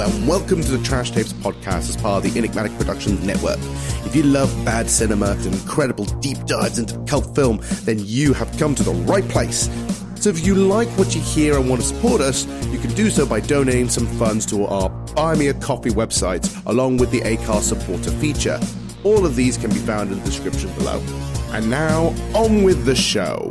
And welcome to the Trash Tapes podcast as part of the Enigmatic Productions Network. If you love bad cinema and incredible deep dives into cult film, then you have come to the right place. So if you like what you hear and want to support us, you can do so by donating some funds to our Buy Me a Coffee website, along with the Acast supporter feature. All of these can be found in the description below. And now, on with the show.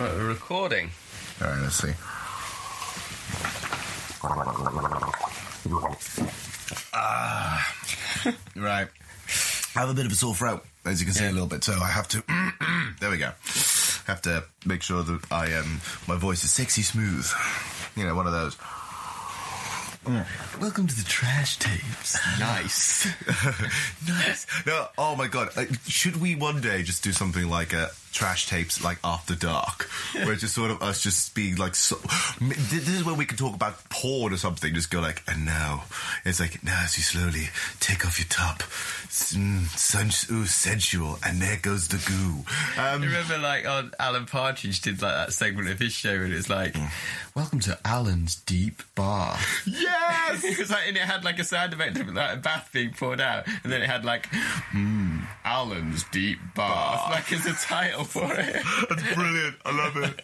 Right, we're recording. All right, let's see. Ah, right. I have a bit of a sore throat, as you can see a little bit, so I have to. there we go. Have to make sure that I um my voice is sexy smooth. You know, one of those. Welcome to the trash tapes. Nice. nice. No, oh my god. Uh, should we one day just do something like a trash tapes like after dark, where it's just sort of us just being like so. This is where we can talk about porn or something. Just go like, and now it's like now as you slowly take off your top, mm, ooh, sensual, and there goes the goo. Um, Remember, like on Alan Partridge did like that segment of his show, and it's like, "Welcome to Alan's deep bath." yes. it was like, and it had like a sound effect of like a bath being poured out, and then it had like, "Hmm, Alan's deep bath," like as a title for it. That's brilliant. I love it.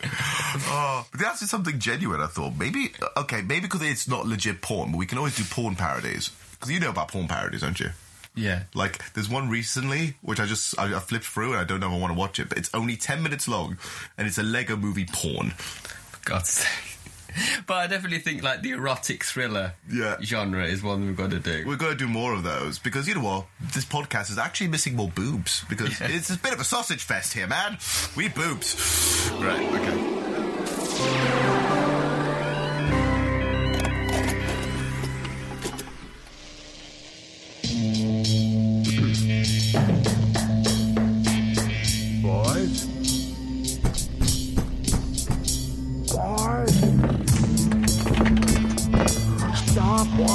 Oh, but that's just something genuine. I thought maybe okay, maybe because it's not legit porn, but we can always do porn parodies. Because you know about porn parodies, don't you? Yeah. Like, there's one recently which I just I, I flipped through and I don't know if I want to watch it, but it's only ten minutes long, and it's a Lego movie porn. For God's sake. But I definitely think like the erotic thriller Yeah. genre is one we've got to do. We're going to do more of those because you know what? This podcast is actually missing more boobs because it's a bit of a sausage fest here, man. We boobs. Right. Okay.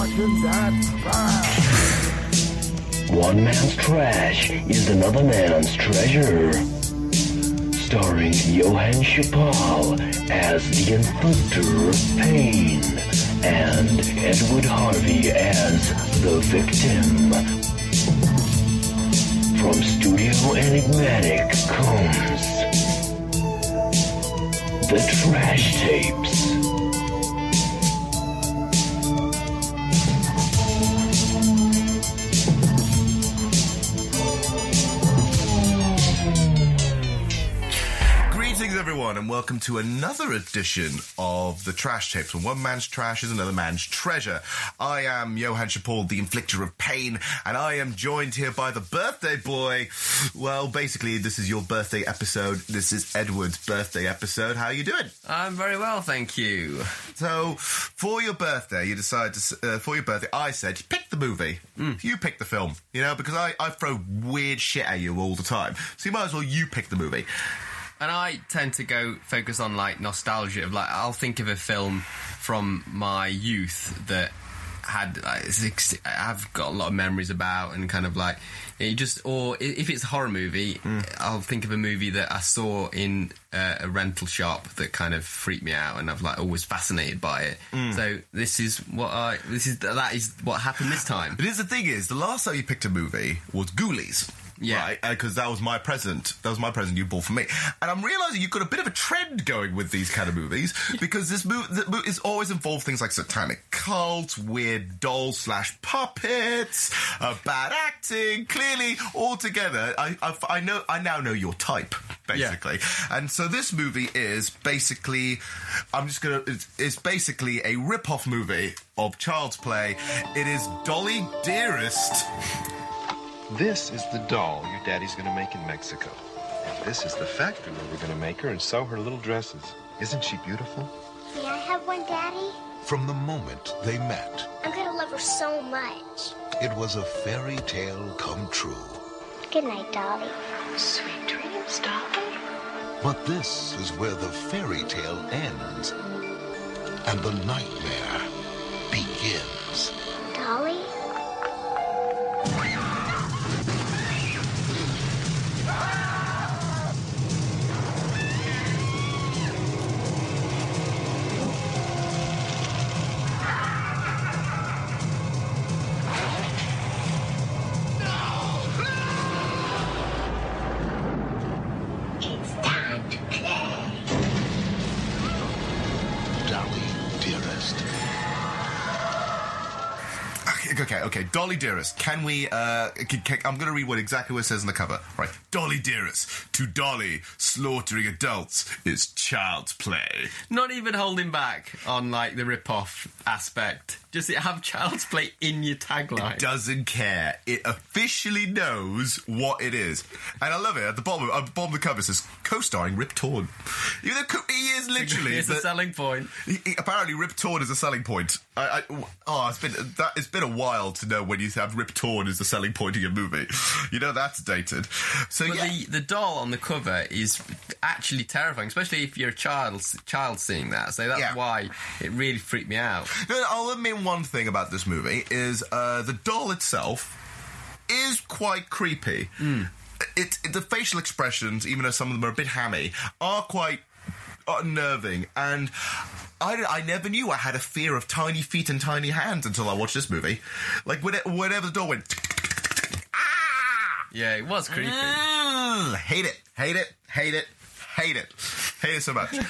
Watching that! One man's trash is another man's treasure. Starring Johann Chappelle as the inflictor of pain and Edward Harvey as the victim. From Studio Enigmatic comes The Trash Tapes. Everyone, and welcome to another edition of the Trash Tapes. When one man's trash is another man's treasure. I am Johann Chappell, the inflictor of pain, and I am joined here by the birthday boy. Well, basically, this is your birthday episode. This is Edward's birthday episode. How are you doing? I'm very well, thank you. So, for your birthday, you decided to, uh, for your birthday, I said, pick the movie. You pick the film, you know, because I, I throw weird shit at you all the time. So you might as well you pick the movie. And I tend to go focus on like nostalgia of like I'll think of a film from my youth that had like, six, I've got a lot of memories about and kind of like it just or if it's a horror movie I'll think of a movie that I saw in uh, a rental shop that kind of freaked me out and I've like always fascinated by it. So this is what I this is that is what happened this time. But here's the thing: is the last time you picked a movie was Ghoulies. Yeah. right? Because that was my present. That was my present you bought for me, and I'm realizing you've got a bit of a trend going with these kind of movies because this movie is always involved things like satanic cults, weird dolls slash puppets, uh, bad acting. Clearly, all together, I, I I know I now know your type basically, and so this movie is basically I'm just gonna it's, it's basically a rip-off movie of Child's Play. It is Dolly Dearest. This is the doll your daddy's gonna make in Mexico. And this is the factory where we're gonna make her and sew her little dresses. Isn't she beautiful? May I have one, Daddy? From the moment they met, I'm gonna love her so much. it was a fairy tale come true. Good night, Dolly. Sweet dreams, darling. But this is where the fairy tale ends and the nightmare begins. Dolly? Dolly Dearest, can we, uh, can, can- I'm gonna read what exactly what it says on the cover. Right. Dolly Dearest, to Dolly, slaughtering adults is child's play. Not even holding back on like the rip-off aspect. Just have Child's Play in your tagline. It Doesn't care. It officially knows what it is. And I love it. At the bottom, at the bottom of the cover says, co-starring Rip Torn. Even though he is literally... it's a selling point. He- he- apparently, Rip Torn is a selling point. I, I, oh, it's been that. It's been a while to know when you have Rip Torn as the selling point of your movie. You know that's dated. So But yeah, the, the doll on the cover is actually terrifying, especially if you're a child child seeing that. So that's Yeah. why it really freaked me out. No, I'll admit one thing about this movie is uh, the doll itself is quite creepy. It, it- the facial expressions, even though some of them are a bit hammy, are quite unnerving. And I, I never knew I had a fear of tiny feet and tiny hands until I watched this movie. Like when it, whenever the doll went, Yeah, it was creepy. Mm, hate it, hate it, hate it, hate it, hate it so much.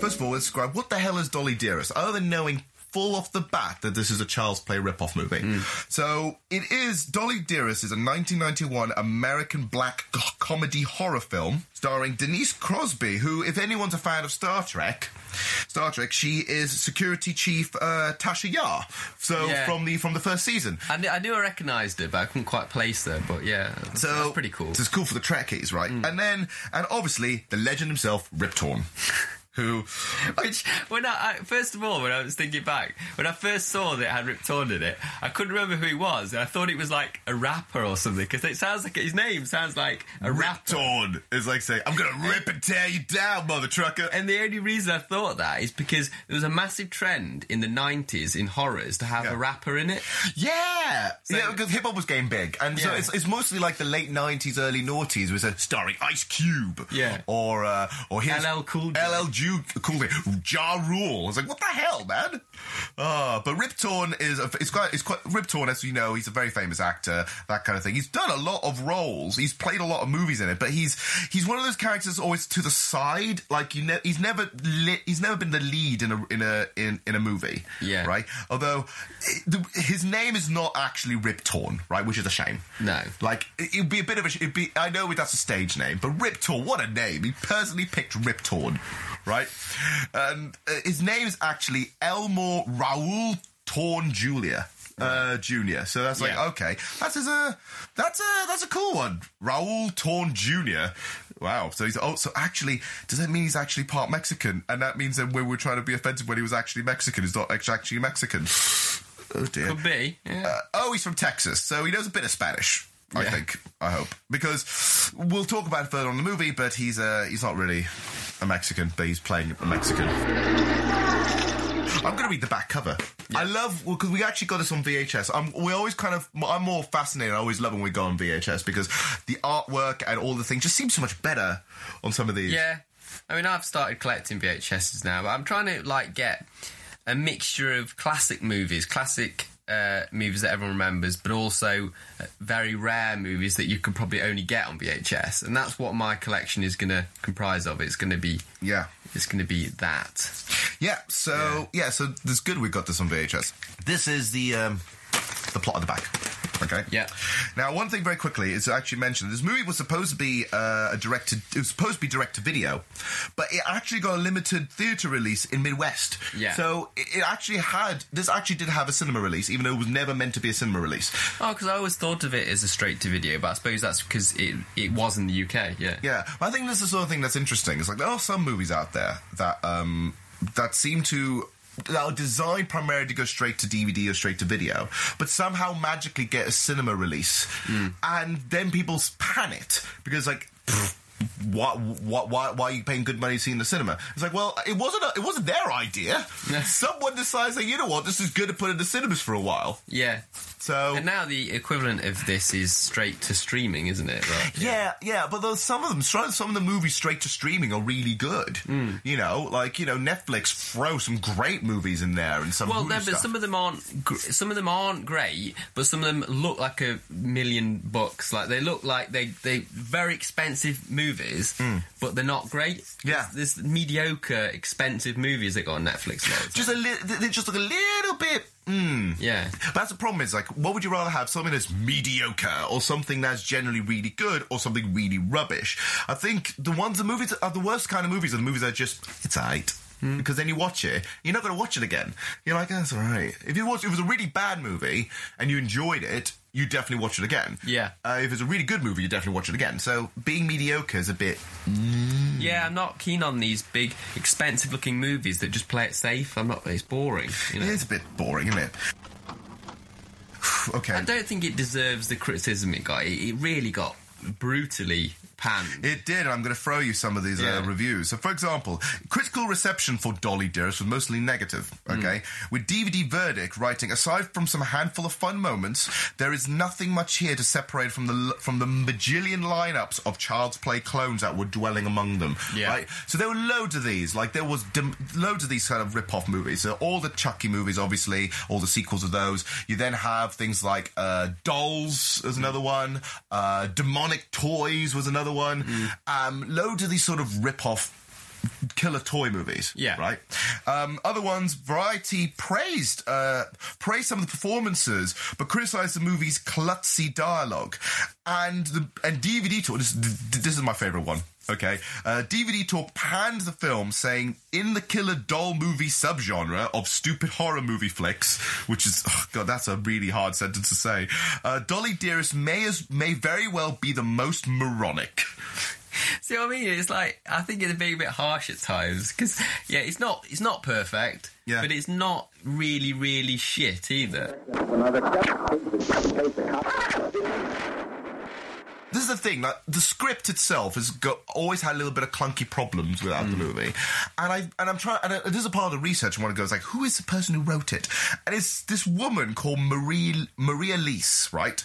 First of all, let's describe what the hell is Dolly Dearest, other than knowing full off the bat that this is a Child's Play rip-off movie. So it is Dolly Dearest is a 1991 American black c- comedy horror film starring Denise Crosby, who, if anyone's a fan of Star Trek, Star Trek, she is Security Chief uh, Tasha Yar. So Yeah. from the from the first season. I knew, I knew I recognised it, but I couldn't quite place her. But yeah, So that's pretty cool. So it's cool for the Trekkies, right? And then, and obviously, the legend himself, Rip Torn, who Which, when I, I first of all, when I was thinking back, when I first saw that it had Rip Torn in it, I couldn't remember who he was. And I thought it was like a rapper or something because it sounds like his name sounds like a Rip rapper. Torn is like saying, "I'm gonna rip and tear you down, mother trucker." And the only reason I thought that is because there was a massive trend in the 90s in horrors to have Yeah. a rapper in it. Yeah, yeah, because hip hop was getting big, and so it's, it's mostly like the late '90s, early noughties, was a starring Ice Cube, Yeah. or uh, or his LL Cool J. LL Ju- Cool J, Ja Rule. I was like, what the hell, man? Uh, but Rip Torn is a, it's quite it's quite Rip Torn, as you know, he's a very famous actor, that kind of thing. He's done a lot of roles. He's played a lot of movies in it, but he's he's one of those characters always to the side. Like you, ne- he's never lit, he's never been the lead in a in a in, in a movie. Yeah. right. Although it- the, his name is not actually Rip Torn, right, which is a shame. No. like it- it'd be a bit of a. It'd be. I know that's a stage name, but Rip Torn, what a name! He personally picked Rip Torn, right? And uh, his name is actually Elmore Rual Torn Jr. Uh, Junior. So that's like Yeah. okay. That's uh, that's a that's a cool one. Rual Torn Jr. Wow. So he's oh so actually does that mean he's actually part Mexican? And that means that when we're trying to be offensive when he was actually Mexican, he's not actually Mexican. Oh dear. Could be. Yeah. Uh, oh, he's from Texas, so he knows a bit of Spanish. I Yeah. think. I hope because we'll talk about it further on the movie. But he's uh, he's not really a Mexican, but he's playing a Mexican. I'm going to read the back cover. I love because we actually got this on VHS. I'm, we always kind of I'm more fascinated. I always love when we go on VHS because the artwork and all the things just seems so much better on some of these. Yeah. I mean, I've started collecting VHSs now, but I'm trying to like get a mixture of classic movies, classic uh, movies that everyone remembers, but also uh, very rare movies that you could probably only get on VHS, and that's what my collection is going to comprise of. It's going to be Yeah. it's going to be that. Yeah, so yeah, so this good we got this on VHS. This is the um, the plot of the back. Okay. Yeah. Now, one thing very quickly is actually mentioned. this movie was supposed to be uh, a directed. It was supposed to be direct to video, but it actually got a limited theater release in Midwest. Yeah. So it, it actually had. This actually did have a cinema release, even though it was never meant to be a cinema release. Oh, because I always thought of it as a straight to video, but I suppose that's because it it was in the UK. Yeah. Yeah, but I think this is the sort of thing that's interesting. It's like there are some movies out there that um, that seem to are designed primarily to go straight to DVD or straight to video, but somehow magically get a cinema release, and then people pan it because like. pfft, Why, why, why, why are you paying good money to see in the cinema? It's like, well, it wasn't a, it wasn't their idea. Someone decides that you know what, this is good to put in the cinemas for a while. Yeah. So And now the equivalent of this is straight to streaming, isn't it? Right. Yeah, yeah, but those, some of them, some of the movies straight to streaming are really good. Hmm. You know, like you know, Netflix throw some great movies in there and some. Well, no, but some of them aren't. Gr- some of them aren't great, but some of them look like a million bucks. Like they look like they they very expensive movies, but they're not great. Yeah. there's, there's mediocre, expensive movies that go on Netflix. Just a li- they just look a little bit. Mm. yeah, But that's the problem. Is like, what would you rather have? Something that's mediocre, or something that's generally really good, or something really rubbish? I think the ones, the movies are the worst kind of movies are the movies that are just it's alright. Hmm. Because then you watch it, you're not going to watch it again. You're like, that's all right. If you watch, if it was a really bad movie and you enjoyed it, you definitely watch it again. Yeah. Uh, if it's a really good movie, you definitely watch it again. So being mediocre is a bit. yeah. I'm not keen on these big, expensive-looking movies that just play it safe. I'm not. It's boring. You know? It is a bit boring, isn't it? okay. I don't think it deserves the criticism it got. It, it really got brutally panned. It did, and I'm going to throw you some of these uh, reviews. So, for example, critical reception for Dolly Dearest was mostly negative, okay? With DVD Verdict writing, aside from some handful of fun moments, there is nothing much here to separate from the from the bajillion lineups of Child's Play clones that were dwelling among them, Yeah. right? So there were loads of these, like there was dim- loads of these kind of rip-off movies. So all the Chucky movies, obviously, all the sequels of those. You then have things like uh, Dolls was another one, uh, Demonic Toys was another one. Um, loads of these sort of rip-off killer toy movies. Yeah. Right. Um, other ones, Variety praised uh, praised some of the performances, but criticised the movie's klutzy dialogue. And the and DVD Talk, This, this is my favourite one. Okay, uh, DVD Talk panned the film, saying in the killer doll movie subgenre of stupid horror movie flicks, which is oh god, that's a really hard sentence to say. Uh, Dolly Dearest may as may very well be the most moronic. See what I mean? It's like I think it's being a bit harsh at times because yeah, it's not it's not perfect, Yeah. but it's not really really shit either. This is the thing, like the script itself has got always had a little bit of clunky problems without the mm. movie, and I and I'm trying. And I, this is a part of the research I want to go. It's like, who is the person who wrote it? And it's this woman called Marie Maria Lease, right?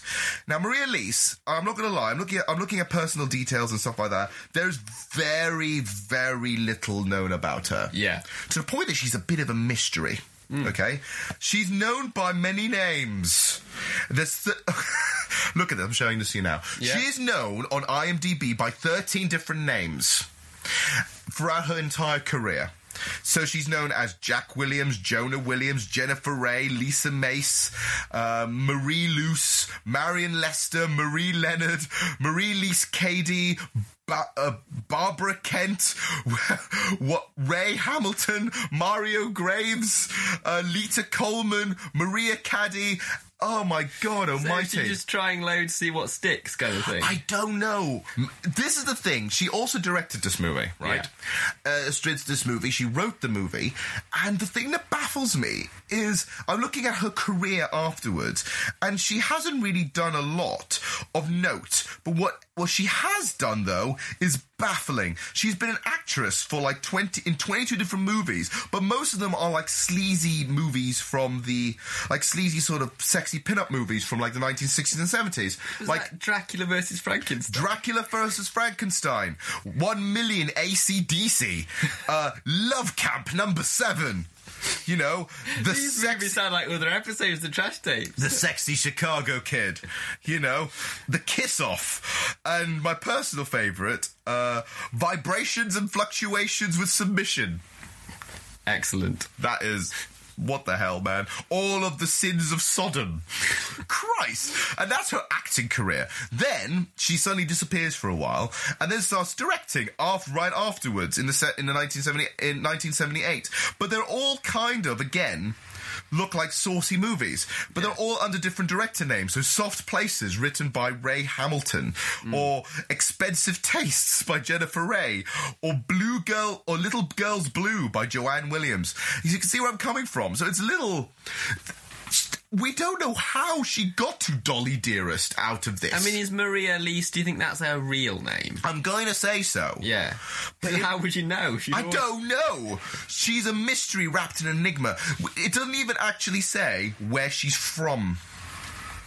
Now, Maria Lease, I'm not going to lie. I'm looking at I'm looking at personal details and stuff like that. There's very very little known about her. Yeah. to the point that she's a bit of a mystery. Okay, she's known by many names. This th- look at this. I'm showing this to you now. Yeah. She is known on IMDb by 13 different names throughout her entire career. So she's known as Jack Williams, Jonah Williams, Jennifer Ray, Lisa Mace, uh, Marie Luce, Marion Lester, Marie Leonard, Marie Lise Cady, ba- uh, Barbara Kent, what Ray Hamilton, Mario Graves, uh, Lita Coleman, Maria Caddy. Oh my God So Almighty! she's just trying loads, see what sticks, kind of thing. I don't know. This is the thing. She also directed this movie, right? Uh, strids this movie. She wrote the movie, and the thing that baffles me is I'm looking at her career afterwards, and she hasn't really done a lot of note. But what what she has done though is baffling. She's been an actress for like 20 in 22 different movies, but most of them are like sleazy movies from the like sleazy sort of sexy pin-up movies from like the 1960s and 70s. Was like Dracula versus Frankenstein. Dracula versus Frankenstein, One Million AC/DC, uh, Love Camp number seven. You know the These sex, movies sound like other episodes of Trash Tapes. the sexy Chicago kid. You know the kiss off, and my personal favorite, uh, vibrations and fluctuations with submission. Excellent. That is what the hell, man? All of the sins of Sodom. Christ. And that's her acting career. Then she suddenly disappears for a while and then starts directing after, right afterwards in the set in the 1970, in 1978. But they're all kind of, again, look like saucy movies, but they're all under different director names. So Soft Places, written by Ray Hamilton, mm. or Expensive Tastes by Jennifer Ray, or Blue Girl or Little Girls Blue by Joanne Williams. You can see where I'm coming from. So it's a little. We don't know how she got to Dolly Dearest out of this. I mean, is Maria Elise? Do you think that's her real name? I'm going to say so. Yeah, but how would you know? She's I always- don't know. She's a mystery wrapped in enigma. It doesn't even actually say where she's from.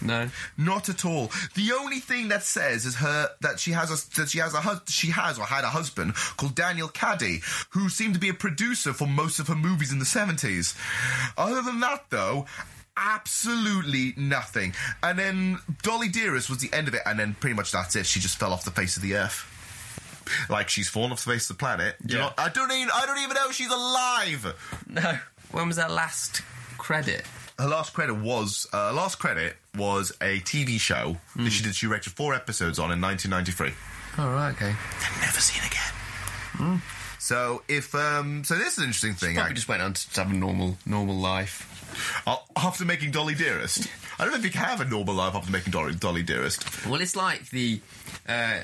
No, Not at all. The only thing that says is her that she has a that she has a hus- she has or had a husband called Daniel Caddy, who seemed to be a producer for most of her movies in the seventies. Other than that, though. Absolutely nothing. And then Dolly Dearest was the end of it, and then pretty much that's it. She just fell off the face of the earth. Like she's fallen off the face of the planet. Yeah. know- I don't even I don't even know if she's alive. no. When was that last credit? her last credit was uh, last credit was a TV show that she did. She directed four episodes on in 1993. Oh right, okay. Then never seen again. So if um, so, this is an interesting thing. Probably act- just went on to have a normal, normal life. Uh, after making Dolly Dearest, I don't know if you can have a normal life after making Dolly, Dolly Dearest. Well, it's like the uh,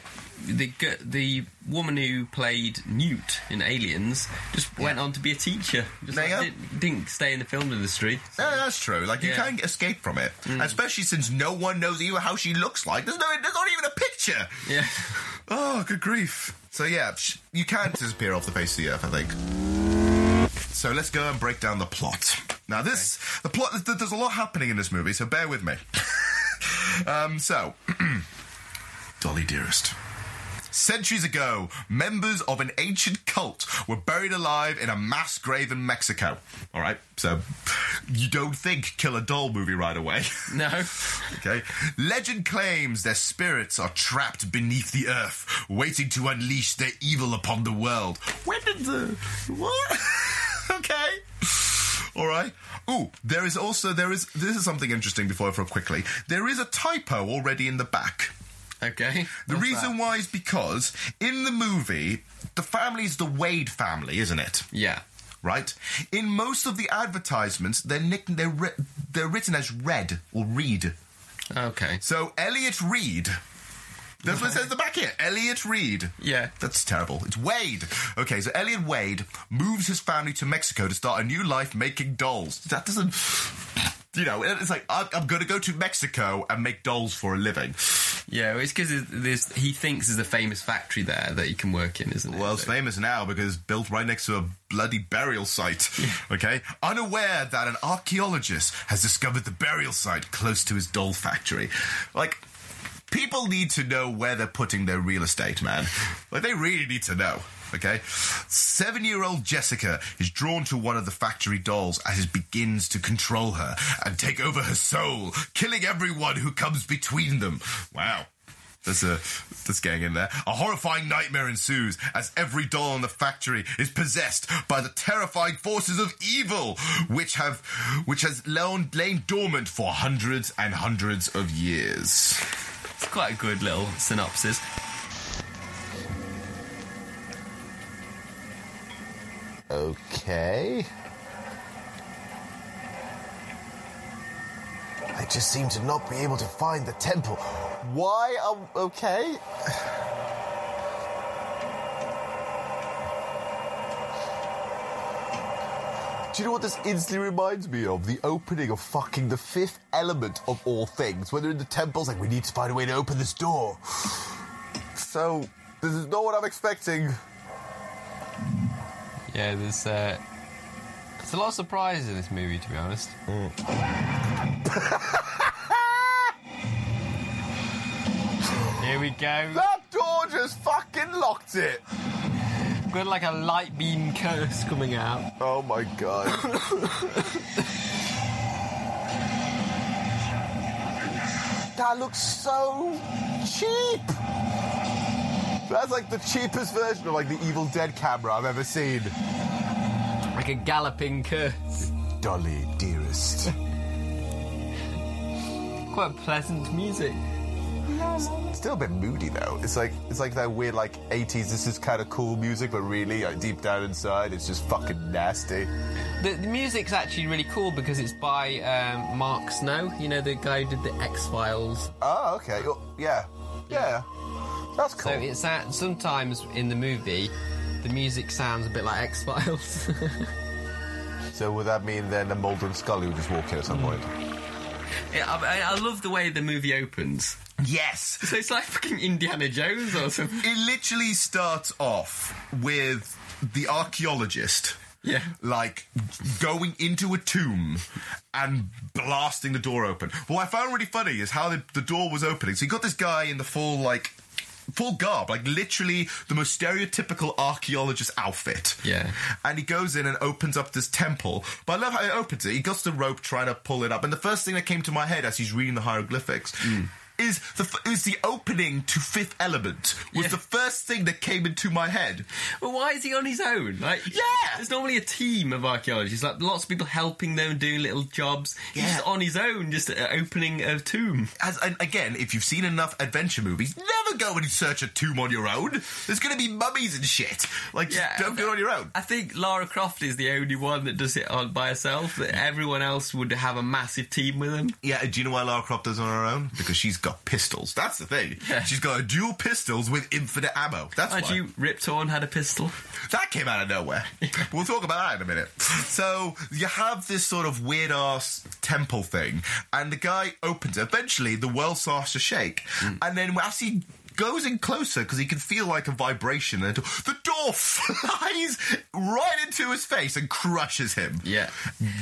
the the woman who played Newt in Aliens just went on to be a teacher. Just like, didn't, didn't stay in the film industry. Yeah, that's true. Like you Yeah. can escape from it, especially since no one knows even how she looks like. There's no, there's not even a picture. Yeah. Oh, good grief. So yeah, you can't disappear off the face of the earth, I think. So let's go and break down the plot. Now this, the plot, there's a lot happening in this movie, so bear with me. um, so, Dolly Dearest. Centuries ago, members of an ancient cult were buried alive in a mass grave in Mexico. All right, so you don't think Kill a Doll movie right away. No. Okay. Legend claims their spirits are trapped beneath the earth, waiting to unleash their evil upon the world. When did the what? okay. All right. Ooh, there is also there is this is something interesting. Before I forget quickly, there is a typo already in the back. Okay. The reason that? why is because in the movie, the family is the Wade family, isn't it? Yeah. Right. In most of the advertisements, they're nick- they're ri- they're written as Red or Reed. Okay. So Elliot Reed. That's what it says at the back here. Elliot Reed. Yeah. That's terrible. It's Wade. Okay, so Elliot Wade moves his family to Mexico to start a new life making dolls. That doesn't. You know, it's like, I'm, I'm going to go to Mexico and make dolls for a living. Yeah, well, it's because he thinks there's a famous factory there that he can work in, isn't it? Well, it's So- famous now because it's built right next to a bloody burial site. Okay? Unaware that an archaeologist has discovered the burial site close to his doll factory. Like, people need to know where they're putting their real estate, man. Like, they really need to know. Okay? Seven year old Jessica is drawn to one of the factory dolls as it begins to control her and take over her soul, killing everyone who comes between them. Wow. That's a that's getting in there. A horrifying nightmare ensues as every doll in the factory is possessed by the terrifying forces of evil, which have which has lain, lain dormant for hundreds and hundreds of years. It's quite a good little synopsis. Okay. I just seem to not be able to find the temple. Why? Um, okay. Do you know what this instantly reminds me of? The opening of fucking the fifth element of all things. When they're in the temples, like, we need to find a way to open this door. So, this is not what I'm expecting. Yeah, there's uh, there's a lot of surprises in this movie, to be honest. Here we go. That door just fucking locked it. Got like a light beam curse coming out. Oh my god. that looks so cheap. That's like the cheapest version of like the Evil Dead camera I've ever seen. Like a galloping curse. Dolly, dearest. Quite pleasant music. Still a bit moody though. It's like it's like that weird like 80s. This is kind of cool music, but really like, deep down inside, it's just fucking nasty. The, the music's actually really cool because it's by um, Mark Snow. You know the guy who did the X Files. Oh, okay. Yeah, yeah. That's cool. So it's at, sometimes in the movie, the music sounds a bit like X Files. So would that mean then a Mulder and Scully would just walk in at some point? yeah, I, I love the way the movie opens. Yes. So it's like fucking Indiana Jones or something. It literally starts off with the archaeologist. Yeah. Like going into a tomb and blasting the door open. What I found really funny is how the, the door was opening. So you got this guy in the full, like, full garb, like literally the most stereotypical archaeologist outfit. Yeah. And he goes in and opens up this temple. But I love how he opens it. He got the rope trying to pull it up. And the first thing that came to my head as he's reading the hieroglyphics hmm. Is the is the opening to Fifth Element was Yeah. the first thing that came into my head. But why is he on his own? Like, Yeah. there's normally a team of archaeologists, like lots of people helping them doing little jobs. He's Yeah. just on his own, just opening a tomb. As and again, if you've seen enough adventure movies, never go and search a tomb on your own. There's going to be mummies and shit. Like, just don't do it on your own. I think Lara Croft is the only one that does it on by herself. That everyone else would have a massive team with them. Yeah, do you know why Lara Croft does it on her own? Because she's got pistols. That's the thing. She's got a dual pistols with infinite ammo. That's Aren't why. you Rip Torn had a pistol? That came out of nowhere. we'll talk about that in a minute. So you have this sort of weird ass temple thing, and the guy opens it. Eventually, the world starts to shake, mm. and then as he goes in closer because he can feel like a vibration, and the door flies right into his face and crushes him. Yeah.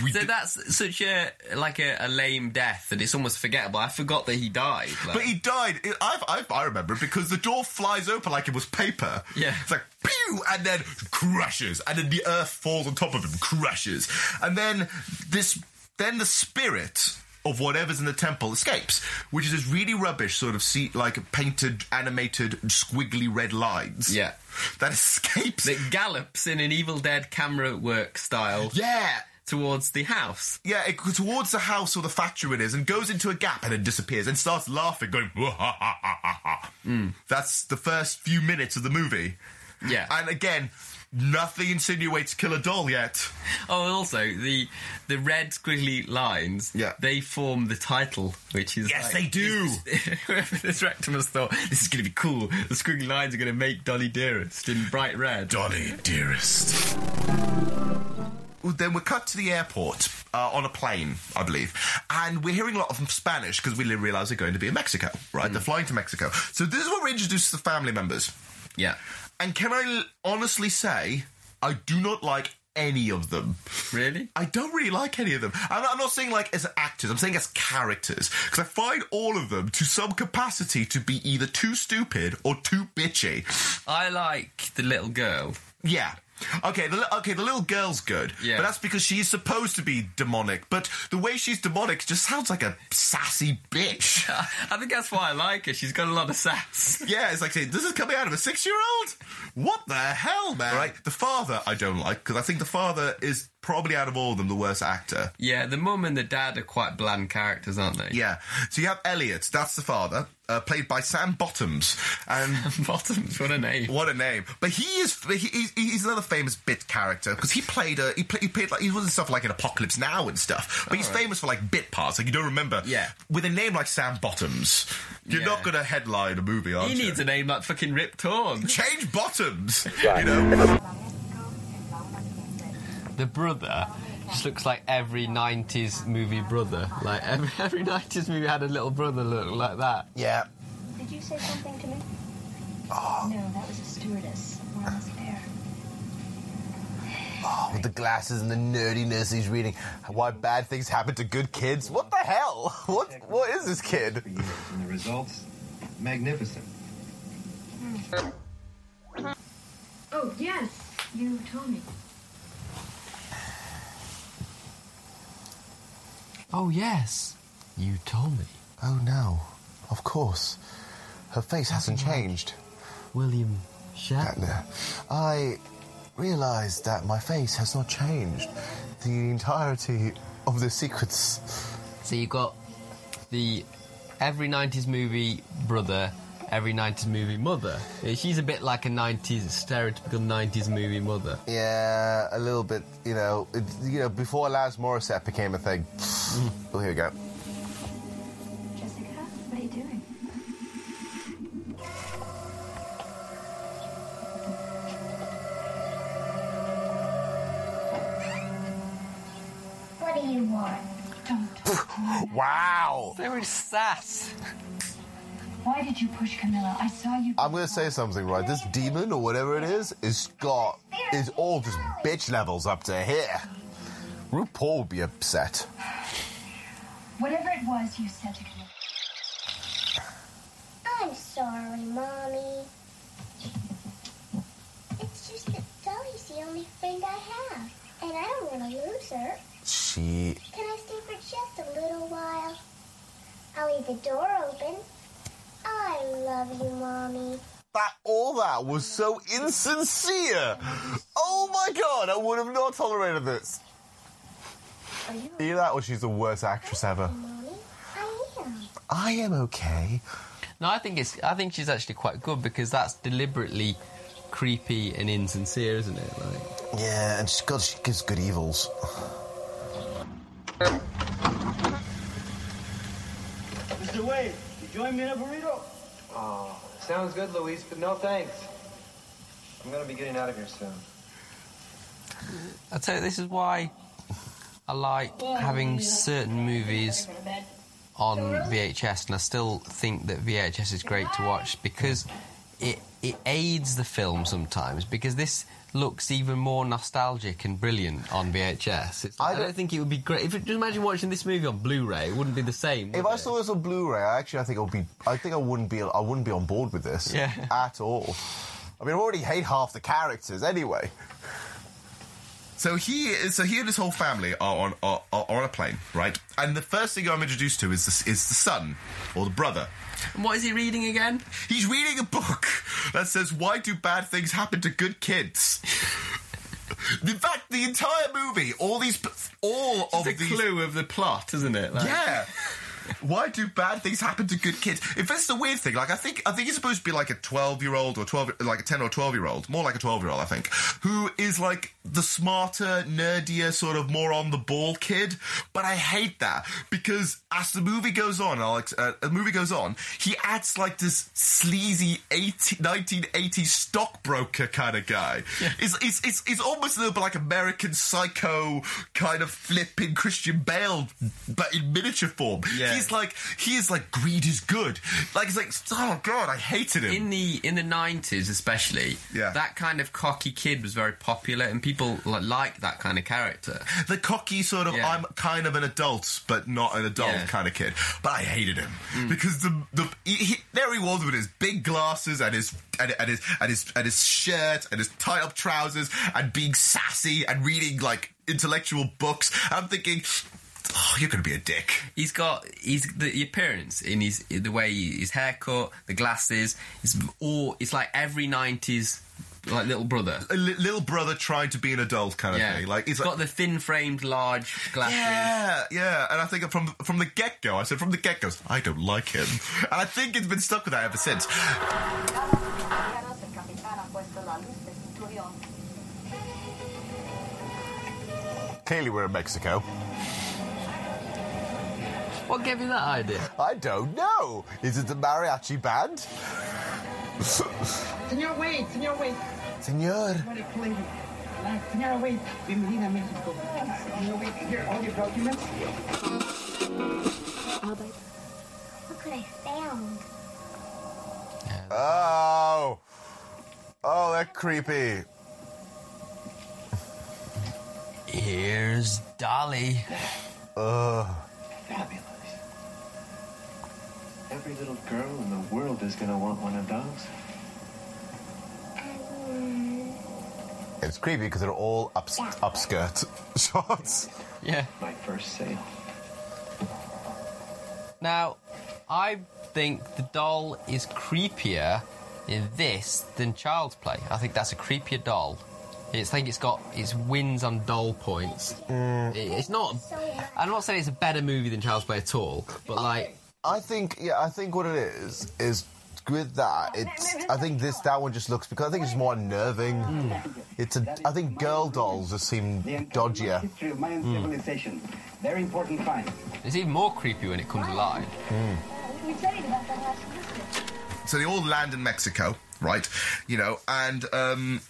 We so did- that's such a like a, a lame death that it's almost forgettable. I forgot that he died. Like, But he died. I've, I've, I remember because the door flies open like it was paper. Yeah. It's like pew, and then crushes, and then the earth falls on top of him, crushes, and then this, then the spirit. Of whatever's in the temple escapes, which is this really rubbish sort of see like painted, animated, squiggly red lines. Yeah. that escapes. that gallops in an Evil Dead camera work style yeah, towards the house. Yeah, it goes towards the house or the factory it is and goes into a gap and then disappears and starts laughing, going, "Wah, ha, ha, ha, ha, ha." Hmm. That's the first few minutes of the movie. Yeah. And again, nothing insinuates kill a doll yet. Oh, and also the the red squiggly lines. Yeah. they form the title, which is Yes, like- they do. Whoever this director must thought this is going to be cool. The squiggly lines are going to make Dolly Dearest in bright red. Dolly, dearest. Then we're cut to the airport uh, on a plane, I believe, and we're hearing a lot of Spanish because we realise they're going to be in Mexico, right? They're flying to Mexico. So this is where we're introduced to the family members. Yeah, And can I l- honestly say, I do not like any of them. really. I don't really like any of them. I'm not, I'm not saying like as actors, I'm saying as characters. Because I find all of them, to some capacity, to be either too stupid or too bitchy. I like the little girl. Yeah. Okay, the, okay, the little girl's good, Yeah. but that's because she's supposed to be demonic. But the way she's demonic just sounds like a sassy bitch. I think that's why I like her. She's got a lot of sass. Yeah, it's like saying, this is coming out of a six year old? What the hell, man? Right? The father, I don't like, because I think the father is probably out of all of them the worst actor. Yeah, the mum and the dad are quite bland characters, aren't they? Yeah. So you have Elliot, that's the father, uh, played by Sam Bottoms. And Bottoms, what a name. what a name. But he is, he, he's, he's another famous bit character, because he played, a he, played, he played like, he was in stuff like in Apocalypse Now and stuff. But he's famous for like bit parts, like you don't remember. Yeah. With a name like Sam Bottoms, you're Yeah. not going to headline a movie, are He you? He needs a name like fucking Rip Torn. Change bottoms, you know? The brother just looks like every 90s movie brother. Like every, every 90s movie had a little brother look like that. Yeah. Did you say something to me? Oh. No, that was a stewardess. One was there. Oh, with the glasses and the nerdiness he's reading. Why bad things happen to good kids? What the hell? What what is this kid? And the results, magnificent. Hmm. Oh, yes. You told me. Oh, yes. You told me. Oh no. Of course. Her face hasn't changed. William Shatner. Shatner. I realized that my face has not changed. the entirety of the sequence. So you've got the every '90s movie brother, every '90s movie mother. She's a bit like a '90s stereotypical '90s movie mother. Yeah, a little bit. You know, it, you know, before Laz Morissette became a thing. Well, here we go. Jessica, what are you doing? What do you want? Don't. Wow. Very sass. Why did you push Camilla? I saw you. I'm gonna say something, right? This demon or whatever it is is got is all just bitch levels up to here. RuPaul would be upset. Whatever it was you said to Camilla. I'm sorry, Mommy. It's just that Dolly's the only friend I have, and I don't want to lose her. She Can I stay for just a little while? I'll leave the door open. I love you, Mommy. that all that was so insincere. Oh my god, I would have not tolerated this. Are you Either that or she's the worst actress ever. Mommy? I am. I am okay. No, I think it's. I think she's actually quite good because that's deliberately creepy and insincere, isn't it? Like, Yeah, and she, God, she gives good evils. Mr. Wade, you join me in a burrito? Oh, sounds good, Luis, but no thanks. I'm gonna be getting out of here soon. I tell you, this is why I like having certain movies on VHS, and I still think that VHS is great to watch because it it aids the film sometimes because this looks even more nostalgic and brilliant on VHS. It's, I, don't, think it would be great. If it, just imagine watching this movie on Blu-ray, it wouldn't be the same. If I it? saw this on Blu-ray, I actually I think it would be. I think I wouldn't be. I wouldn't be on board with this Yeah. at all. I mean, I already hate half the characters anyway. So he is. So he and his whole family are on are, are on a plane, right? And the first thing I'm introduced to is the, is the son or the brother. And what is he reading again? He's reading a book that says, "Why do bad things happen to good kids?" In fact, the entire movie, all these, all of these, clue of the plot, isn't it? Like- yeah. Why do bad things happen to good kids? If that's the weird thing, like I think I think he's supposed to be like a twelve year old or twelve like a ten or twelve year old, more like a twelve year old, I think, who is like the smarter, nerdier, sort of more on the ball kid. But I hate that because as the movie goes on, Alex, uh, the movie goes on, he acts like this sleazy 80, 1980s stockbroker kind of guy. It's, it's it's it's almost a little bit like American Psycho kind of flipping Christian Bale, but in miniature form. Yeah. He's like he is like greed is good. Like it's like oh god, I hated him. in the in the nineties, especially, Yeah. that kind of cocky kid was very popular, and people like like that kind of character. the cocky sort of Yeah. I'm kind of an adult but not an adult Yeah. kind of kid. But I hated him Mm. because the the he, he, there he was with his big glasses and his and, and his and his and his shirt and his tight up trousers and being sassy and reading like intellectual books. I'm thinking, oh, you're going to be a dick. He's got he's the appearance in his the way he, his haircut, the glasses. It's all it's like every nineties like little brother. A li- little brother trying to be an adult kind of Yeah, thing. Like he's it's like, got the thin framed large glasses. Yeah, yeah, and I think from from the get go, I said from the get go, I don't like him, and I think it's been stuck with that ever since. Clearly, we're in Mexico. What gave you that idea? I don't know. Is it the mariachi band? Señor Wade, Señor Wade. Senor. Somebody played it. Uh, Señor Wade, bienvenida a Mexico. Señor Wade, here, all your documents. Albert, look what I found. Oh. Oh, they're creepy. Here's Dolly. Ugh. Fabulous. Every little girl in the world is gonna want one of those. It's creepy because they're all ups- upskirt shots. Yeah. My first sale. Now, I think the doll is creepier in this than Child's Play. I think that's a creepier doll. It's I think it's got its wins on doll points. Mm. It- It's not. I'm not saying it's a better movie than Child's Play at all, but like I think, yeah, I think what it is is with that. It's, I think this that one just looks because I think it's more unnerving. It's a, I think girl dolls just seem dodgier. History of Mayan civilization. Very important find. it's even more creepy when it comes alive. We studied about that last Christmas. So they all land in Mexico, right? You know, and um,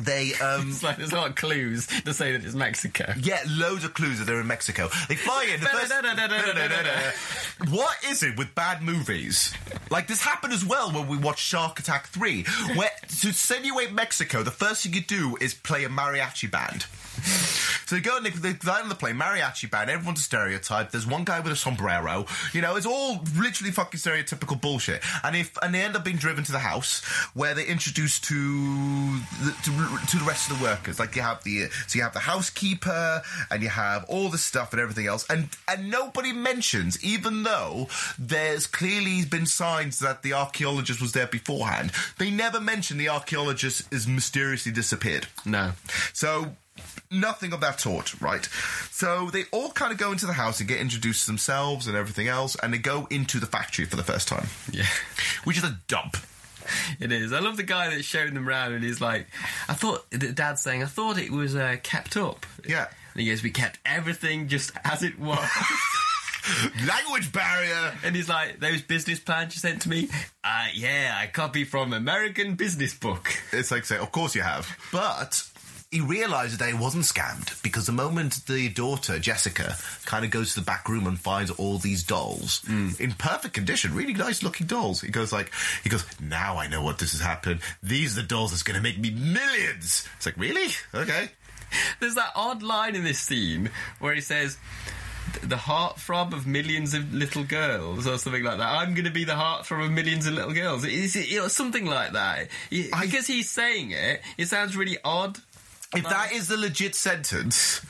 they um, It's like there's a lot of clues to say that it's Mexico. Yeah, loads of clues that they're in Mexico. They fly in. The first... what is it with bad movies? Like this happened as well when we watched Shark Attack Three, where to insinuate Mexico, the first thing you do is play a mariachi band. So they go and they, they land on the plane, mariachi band, everyone's a stereotype. There's one guy with a sombrero. You know, it's all literally fucking stereotypical bullshit. And if and they end up being driven to the house where they introduce to the, to, to the rest of the workers. Like you have the so you have the housekeeper and you have all the stuff and everything else. And and nobody mentions, even though there's clearly been signs that the archaeologist was there beforehand. They never mention the archaeologist is mysteriously disappeared. No. So nothing of that sort, right? So they all kind of go into the house and get introduced to themselves and everything else, and they go into the factory for the first time, Yeah. which is a dump. It is. I love the guy that's showing them around and he's like, I thought, the dad's saying, I thought it was uh, kept up. Yeah. And he goes, We kept everything just as it was. Language barrier. and he's like, Those business plans you sent to me? Uh, yeah, I copy from American Business Book. It's like say, of course you have, but. He realised that he wasn't scammed because the moment the daughter, Jessica, kind of goes to the back room and finds all these dolls mm. in perfect condition, really nice looking dolls, he goes like, he goes, now I know what this has happened. These are the dolls that's going to make me millions. It's like, really? Okay. There's that odd line in this scene where he says, the heartthrob of millions of little girls, or something like that. I'm going to be the heartthrob of millions of little girls. Is it, you know, something like that? Because he's saying it, it sounds really odd. If that is the legit sentence,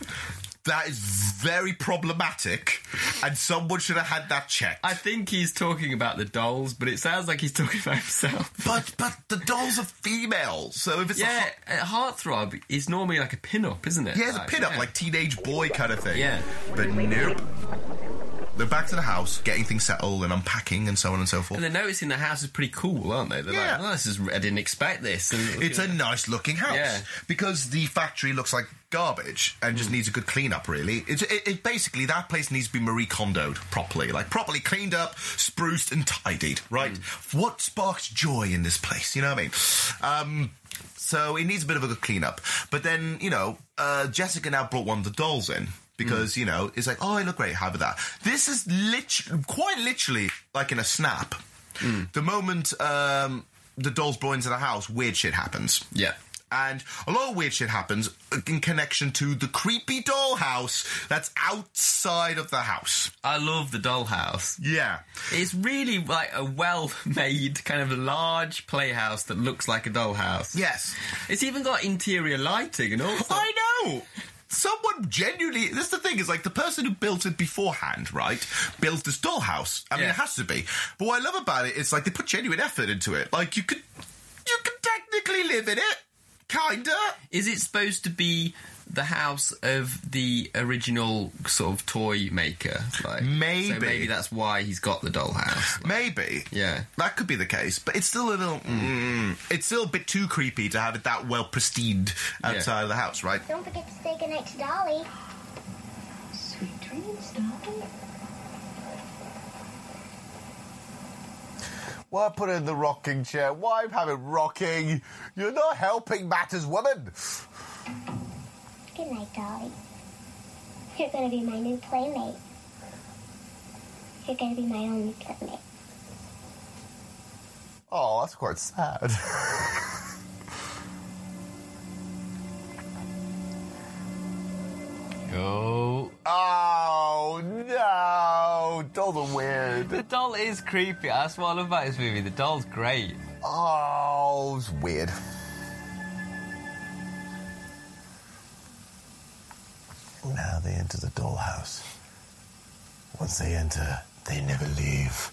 that is very problematic, and someone should have had that checked. I think he's talking about the dolls, but it sounds like he's talking about himself. But but the dolls are female, so if it's a yeah, a heartthrob is normally like a pin-up, isn't it? yeah, it's a Like, pin-up yeah. like teenage boy kind of thing. Yeah. but nope. They're back to the house, getting things settled and unpacking and so on and so forth. And they're noticing the house is pretty cool, aren't they? They're Yeah. like, oh, this is, I didn't expect this. And, It's a nice looking house Yeah. because the factory looks like garbage and just needs a good clean up. Really, it's it, it basically that place needs to be Marie Kondoed properly, like properly cleaned up, spruced and tidied. Right? What sparks joy in this place? You know what I mean? Um, so it needs a bit of a good clean up. But then you know, uh, Jessica now brought one of the dolls in. Because mm. you know it's like oh I look great have that. This is lit- quite literally like in a snap. Mm. The moment um, the dolls brought into the house, weird shit happens. Yeah. And a lot of weird shit happens uh, in connection to the creepy dollhouse that's outside of the house. I love the dollhouse. Yeah. It's really like a well-made kind of large playhouse that looks like a dollhouse. Yes. It's even got interior lighting and all. I know. Someone genuinely. This is the thing. Is like the person who built it beforehand, right? Built this dollhouse. I mean, Yeah. it has to be. But what I love about it is like they put genuine effort into it. Like you could, you could technically live in it, kinda. Is it supposed to be the house of the original sort of toy maker? Like, Maybe. So maybe that's why he's got the dollhouse. Maybe. Yeah. That could be the case, but it's still a little. Mm, it's still a bit too creepy to have it that well pristined outside of the house, right? Don't forget to say goodnight to Dolly. Sweet dreams, Dolly. Why put it in the rocking chair? Why have it rocking? You're not helping matters, woman. Good night, Dolly. You're gonna be my new playmate. You're gonna be my only playmate. Oh, that's quite sad. Oh. oh no! Dolls are weird. The doll is creepy. That's what I love about this movie. The doll's great. Oh, it's weird. Now they enter the dollhouse. Once they enter, they never leave.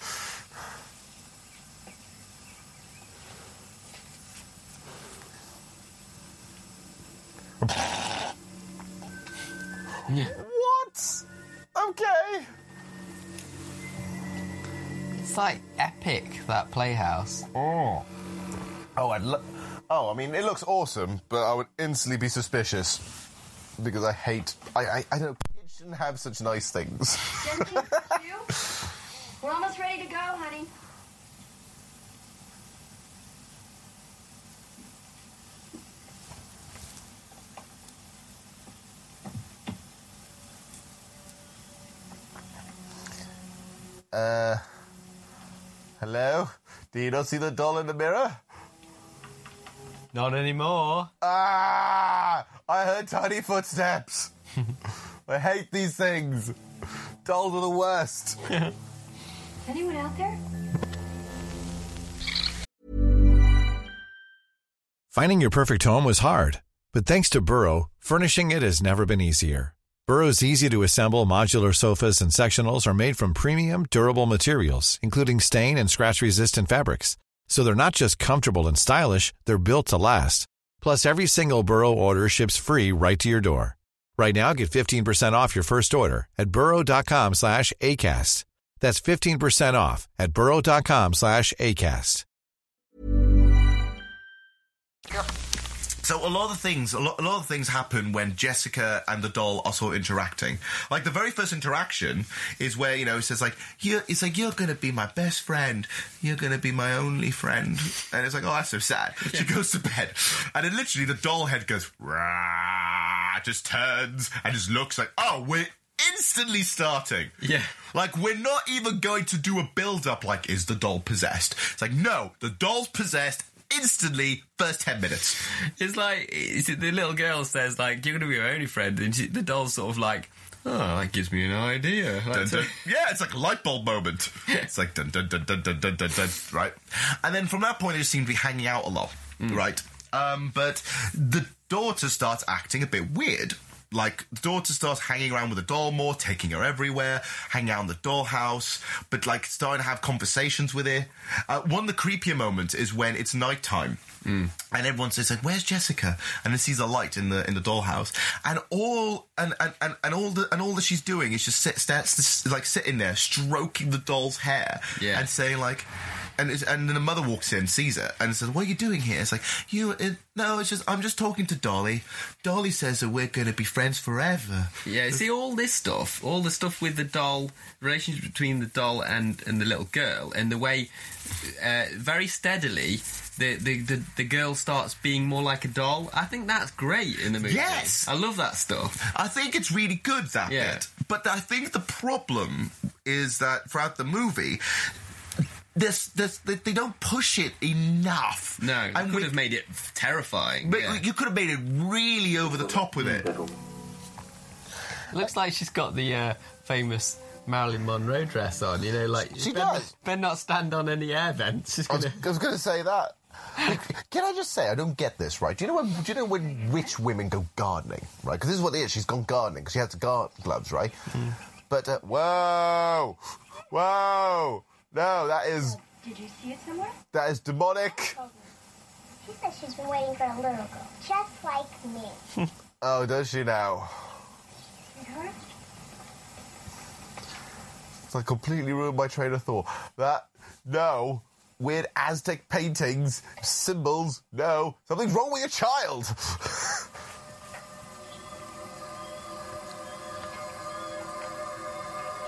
Yeah. What? Okay. It's like epic that playhouse. Oh. Oh, I'd. Lo- oh, I mean, it looks awesome, but I would instantly be suspicious because I hate. I I, I don't. Kids shouldn't have such nice things. We're almost ready to go, honey. Uh. Hello. Do you not see the doll in the mirror? Not anymore. Ah! I heard tiny footsteps. I hate these things. Dolls are the worst. Anyone out there? Finding your perfect home was hard, but thanks to Burrow, furnishing it has never been easier. Burrow's easy to assemble modular sofas and sectionals are made from premium, durable materials, including stain and scratch resistant fabrics. So they're not just comfortable and stylish, they're built to last. Plus, every single Burrow order ships free right to your door. Right now, get 15% off your first order at burrow.com slash ACAST. That's 15% off at burrow.com slash ACAST. So a lot of things, a lot, a lot of things happen when Jessica and the doll are sort of interacting. Like the very first interaction is where you know he says like, "You," it's like you're gonna be my best friend, you're gonna be my only friend, and it's like, oh, that's so sad. She goes to bed, and then literally the doll head goes, Rah, just turns and just looks like, oh, we're instantly starting. Yeah. Like, we're not even going to do a build up like, is the doll possessed? It's like, no, the doll's possessed instantly, first 10 minutes. It's like the little girl says like you're gonna be my only friend, and she, the doll's sort of like, oh, that gives me an idea. Like, Dun, dun. Yeah, it's like a light bulb moment. It's like dun dun dun dun dun dun dun, dun right? And then from that point, they just seem to be hanging out a lot, right? Um, but the daughter starts acting a bit weird. Like the daughter starts hanging around with the doll more, taking her everywhere, hanging out in the dollhouse, but like starting to have conversations with her. Uh, one of the creepier moments is when it's nighttime. And everyone says like, "Where's Jessica?" And then sees a light in the in the dollhouse, and all and and, and, and all the and all that she's doing is just sit starts like sitting there stroking the doll's hair Yeah. and saying like, and it's, and then the mother walks in, sees it, and says, "What are you doing here?" It's like you. It, no, it's just I'm just talking to Dolly. Dolly says that we're going to be friends forever. Yeah, see all this stuff, all the stuff with the doll, relationship between the doll and, and the little girl, and the way uh, very steadily the, the, the, the girl starts being more like a doll. I think that's great in the movie. Yes! I love that stuff. I think it's really good that Yeah. bit. But I think the problem is that throughout the movie, this this they, they don't push it enough. No, I And could we- have made it terrifying. But yeah. you could have made it really over the top with it. Looks like she's got the uh, famous Marilyn Monroe dress on. You know, like She better, does. Better not stand on any air vents. She's I was, gonna. I was going to say that. Can I just say I don't get this right? Do you know when? Do you know when rich women go gardening? Right? Because this is what it is. She's gone gardening because she has the garden gloves, right? But uh, whoa, whoa, no, that is oh, Did you see it somewhere? that is demonic. She says she's been waiting for a little girl, just like me. Oh, does she now? Sweetheart? It's like completely ruined my train of thought. That no weird Aztec paintings, symbols. No, something's wrong with your child.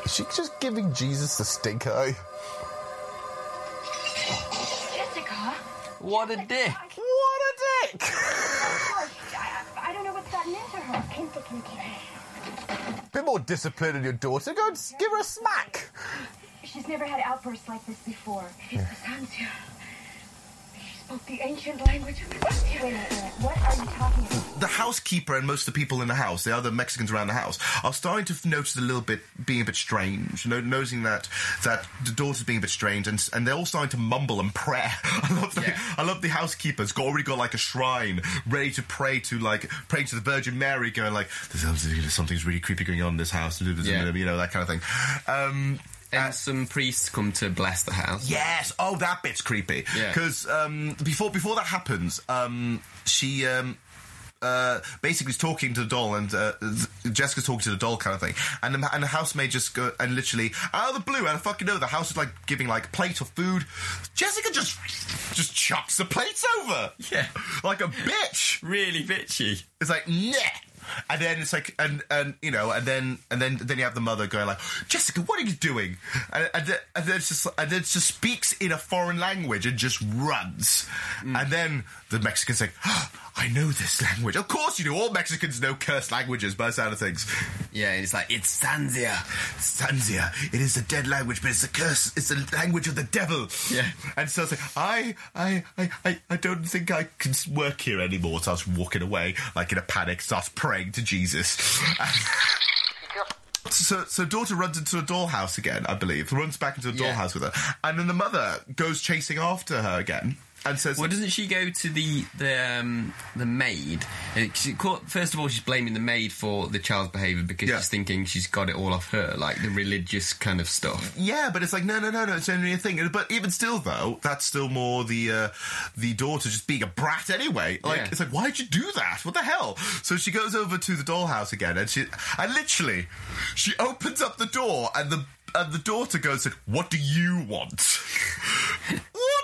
Is she just giving Jesus the stink eye? What a dick! What a dick! I, I, I don't know what's gotten into her. Kinta, kinta. Bit more discipline in your daughter. Go and give her a smack. She's never had outbursts like this before. It's the Sanzia. She spoke the ancient language of Wait a minute, what are you talking about? The housekeeper and most of the people in the house, the other Mexicans around the house, are starting to notice a little bit being a bit strange. No, noticing that that the daughter's being a bit strange, and and they're all starting to mumble and pray. I love the I love the housekeeper's got already got like a shrine ready to pray to like pray to the Virgin Mary, going like there's something's really creepy going on in this house, Yeah. you know that kind of thing. Um, And some priests come to bless the house. Yes. Oh, that bit's creepy. Yeah. Because um, before before that happens, um, she um, uh, basically is talking to the doll, and uh, Jessica's talking to the doll, kind of thing. And the, and the housemaid just go and literally out of the blue, out of fucking know, the house is like giving like plate of food. Jessica just just chucks the plates over, Yeah. like a bitch. Really bitchy. It's like nah. And then it's like, and and you know, and then and then then you have the mother going like, Jessica, what are you doing? And, and, then, and then it's just and then it just speaks in a foreign language and just runs. And then the Mexican's like, "Ah, I know this language. Of course you do. All Mexicans know cursed languages by the sound of things. Yeah, and it's like, it's Sanzia. Sanzia. It is a dead language, but it's a curse. It's the language of the devil. Yeah. And so it's like, I, I, I, I, I don't think I can work here anymore. So I was walking away, like in a panic, starts praying to Jesus. So, so daughter runs into a dollhouse again, I believe. Runs back into a Yeah. dollhouse with her, and then the mother goes chasing after her again and says, Well, doesn't she go to the the um, the maid? Uh, First of all, she's blaming the maid for the child's behaviour because Yeah. she's thinking she's got it all off her, like the religious kind of stuff. Yeah, but it's like no, no, no, no. It's only a thing. But even still, though, that's still more the uh, the daughter just being a brat anyway. Like Yeah. it's like, why'd you do that? What the hell? So she goes over to the dollhouse again, and she, and literally, she opens up the door, and the and the daughter goes, said, "What do you want?" what?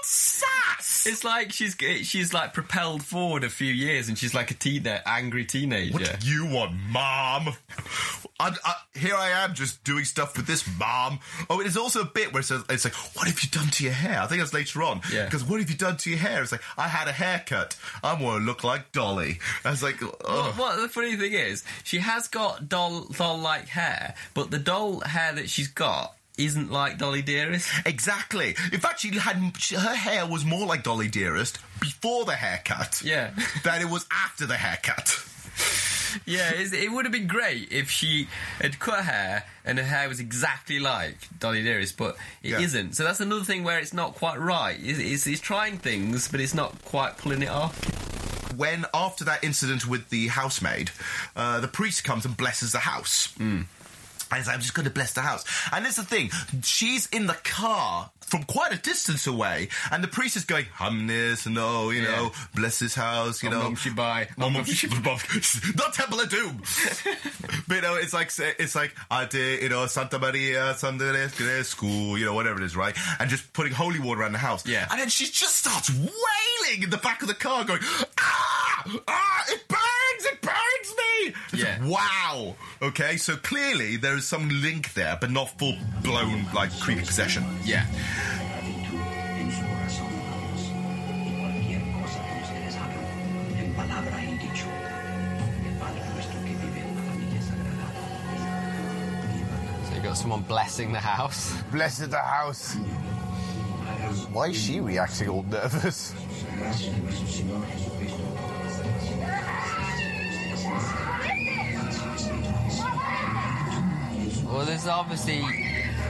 It's like she's she's like propelled forward a few years, and she's like a teen, that angry teenager. What do you want, mom? I, I, here I am just doing stuff with this mom. Oh, it is also a bit where it says, it's like, what have you done to your hair? I think that's later on. Yeah. Because what have you done to your hair? It's like, I had a haircut. I want to look like Dolly. I was like, oh. what the funny thing is, she has got doll doll like hair, but the doll hair that she's got isn't like Dolly Dearest. Exactly. In fact, she had she, her hair was more like Dolly Dearest before the haircut. Yeah. than it was after the haircut. Yeah, it would have been great if she had cut her hair and her hair was exactly like Dolly Dearest, but it Yeah. not So that's another thing where it's not quite right. It's, it's, it's trying things, but it's not quite pulling it off. when after that incident with the housemaid, uh, the priest comes and blesses the house. And he's like, I'm just going to bless the house. And it's the thing, she's in the car from quite a distance away, and the priest is going, hum this, oh, you know, bless this house, you Om know. Nom Shibai. Om Nom Shibai. Not Temple of Doom. but, you know, it's like, it's like, Ate, you know, Santa Maria, Santa School, you know, whatever it is, right? And just putting holy water around the house. Yeah. And then she just starts wailing in the back of the car, going, ah, ah, it burns. It's Yeah. like, wow. Okay, so clearly there is some link there, but not full blown like creepy possession. Yeah. en su corazón, amados, y cualquier cosa que ustedes hagan, en palabra y dicho, el Padre nuestro que vive en la familia sagrada. So you got someone blessing the house. Blessed the house. Why is she reacting all nervous? Well, there's obviously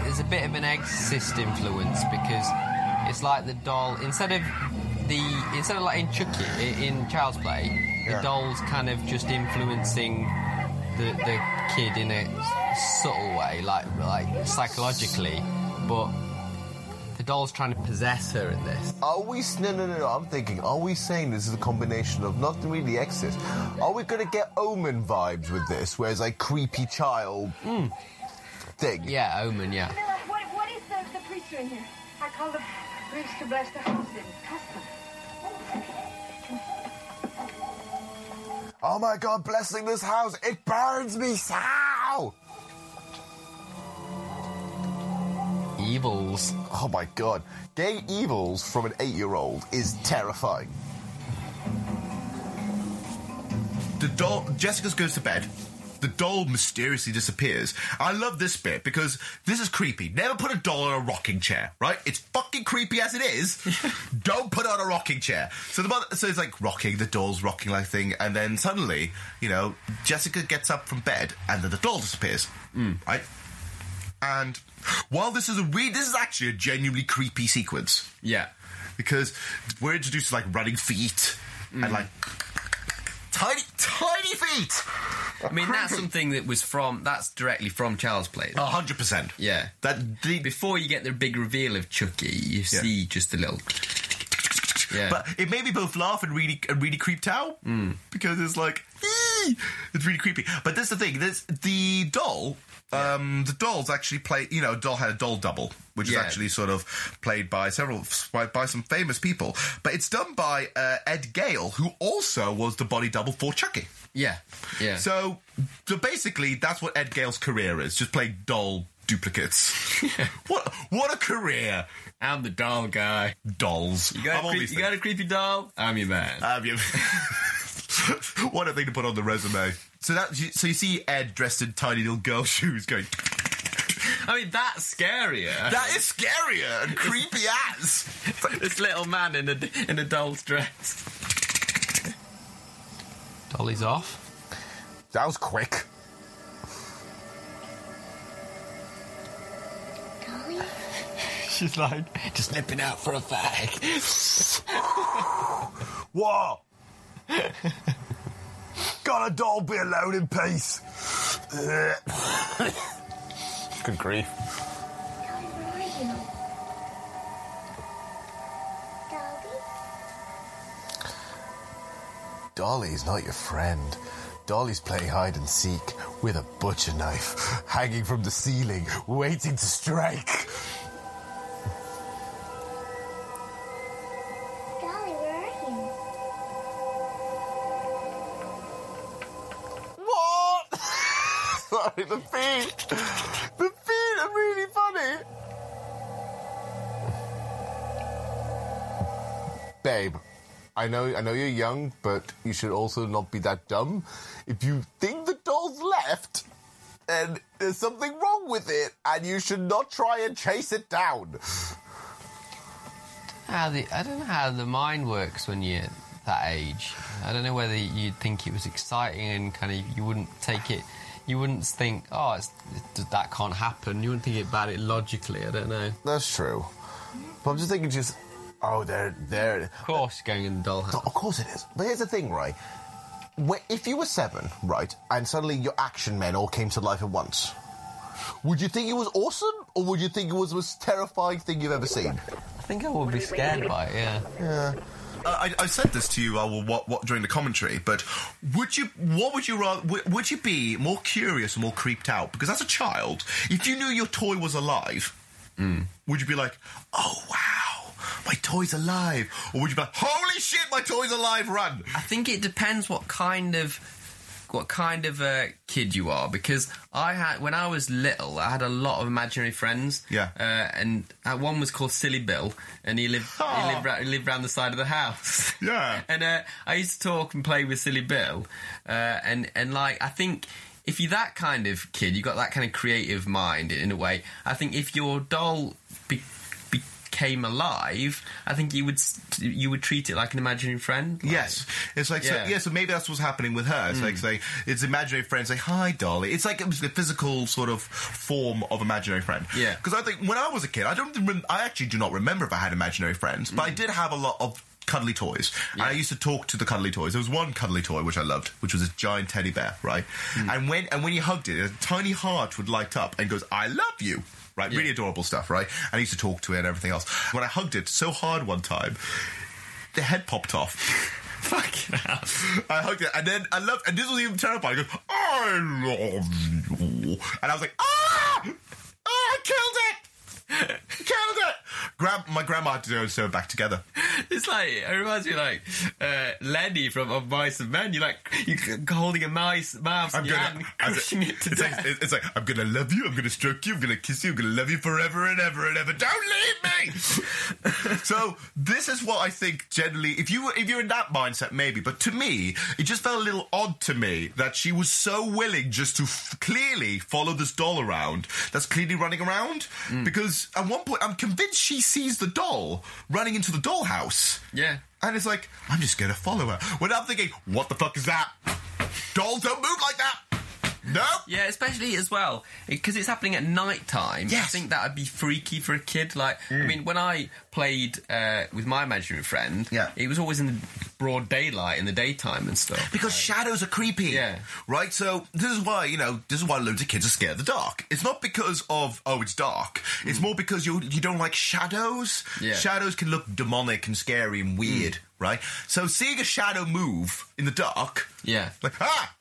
there's a bit of an exorcist influence because it's like the doll instead of the instead of like in Chucky in Child's Play, the Yeah. doll's kind of just influencing the the kid in a subtle way, like like psychologically, but the doll's trying to possess her in this. Are we? No, no, no, no. I'm thinking. Are we saying this is a combination of not really Exorcist? Are we going to get Omen vibes with this, where it's like creepy child hmm. Thing? Yeah, Omen. Yeah. What, what is the, the priest doing here? I called the priest to bless the house in custom. Oh my God! Blessing this house. It burns me so. Evils. Oh my God! Gay evils from an eight-year-old is terrifying. The doll, Jessica goes to bed. The doll mysteriously disappears. I love this bit because this is creepy. Never put a doll in a rocking chair, right? It's fucking creepy as it is. Don't put it on a rocking chair. So the mother, so it's like rocking, the doll's rocking like thing, and then suddenly, you know, Jessica gets up from bed, and then the doll disappears, hmm. right? And while this is a weird, this is actually a genuinely creepy sequence Yeah. because we're introduced to like running feet and hmm. like tiny, tiny feet. I mean, that's something that was from, that's directly from Child's Play. A hundred percent. Yeah. That the, Before you get the big reveal of Chucky, you see just a little. Yeah. But it made me both laugh and really and really creeped out Mm. because it's like it's really creepy. But that's the thing. There's the doll. Um, the dolls actually play. You know, doll had a doll double, which Yeah. is actually sort of played by several by, by some famous people. But it's done by uh, Ed Gale, who also was the body double for Chucky. Yeah, yeah. So, so basically, that's what Ed Gale's career is: just play doll duplicates. what what a career! I'm the doll guy. Dolls. You got, I'm a, you got a creepy doll? I'm your man. Um, yeah. what a thing to put on the resume. So that so you see Ed dressed in tiny little girl shoes going. I mean, that's scarier. That is scarier and creepy as. this little man in a in a doll's dress. Dolly's off. That was quick. Dolly? She's like, just nipping out for a fag. What? Got a doll be alone in peace. Good grief. Dolly, where are you? Dolly? Dolly's not your friend. Dolly's playing hide and seek with a butcher knife hanging from the ceiling, waiting to strike. I know I know you're young, but you should also not be that dumb. If you think the doll's left, then there's something wrong with it, and you should not try and chase it down. How the, I don't know how the mind works when you're that age. I don't know whether you'd think it was exciting and kind of you wouldn't take it. You wouldn't think, oh, it's, it, that can't happen. You wouldn't think about it logically. I don't know. That's true. But I'm just thinking, just oh, they're they're. Of course, going in the dollhouse. Of course it is. But here's the thing, right? Wh- If you were seven, right, and suddenly your action men all came to life at once, would you think it was awesome, or would you think it was the most terrifying thing you've ever seen? I think I would be scared by it. Yeah. Yeah. I, I said this to you uh, what, what, during the commentary, but would you? What would you rather? Would, would you be more curious or more creeped out? Because as a child, if you knew your toy was alive, would you be like, "Oh wow, my toy's alive," or would you be like, "Holy shit, my toy's alive! Run!" I think it depends what kind of what kind of a kid you are because I had when I was little I had a lot of imaginary friends Yeah. uh, and uh, one was called Silly Bill and he lived he lived, ra- he lived around the side of the house Yeah. and uh, I used to talk and play with Silly Bill uh, and and like I think if you're that kind of kid you've got that kind of creative mind in a way I think if your doll became alive I think you would you would treat it like an imaginary friend like- Yes, it's like Yeah. so, yeah. So maybe that's what's happening with her. It's like mm. say it's imaginary friend. Say hi, Dolly. It's like it was a physical sort of form of imaginary friend. Yeah. Because I think when I was a kid, I don't. Rem- I actually do not remember if I had imaginary friends, but I mm. did have a lot of cuddly toys. And I used to talk to the cuddly toys. There was one cuddly toy which I loved, which was a giant teddy bear, right? Mm. And when and when you hugged it, a tiny heart would light up and goes, "I love you." Right, really adorable stuff, right? I used to talk to it and everything else. When I hugged it so hard one time, the head popped off. Fucking hell. I hugged it, and then I loved, and this was even terrifying. He goes, I love you, and I was like, ah, ah I killed it, killed it. Grand, my grandma had to sew it back together. It's like it reminds me of like uh, Lenny from Of Mice and Men. You're like you're holding a mouse mouse in I'm gonna, crushing it- to it's, death. like, it's like I'm gonna love you, I'm gonna stroke you, I'm gonna kiss you, I'm gonna love you forever and ever and ever. Don't leave me. so this is what I think generally. If you were, if you're in that mindset, maybe. But to me, it just felt a little odd to me that she was so willing just to f- clearly follow this doll around. That's clearly running around because at one point I'm convinced she sees the doll running into the dollhouse. Yeah. And it's like, I'm just gonna follow her. When I'm thinking, what the fuck is that? Dolls don't move like that! No. Yeah, especially as well because it's happening at night time. I think that would be freaky for a kid. Like, I Mm. mean, when I played uh, with my imaginary friend, yeah, it was always in the broad daylight in the daytime and stuff. Because shadows are creepy. Yeah. Right? So this is why, you know, this is why loads of kids are scared of the dark. It's not because of, oh, it's dark. It's more because you you don't like shadows. Yeah. Shadows can look demonic and scary and weird, right? So seeing a shadow move in the dark, yeah. like, ah!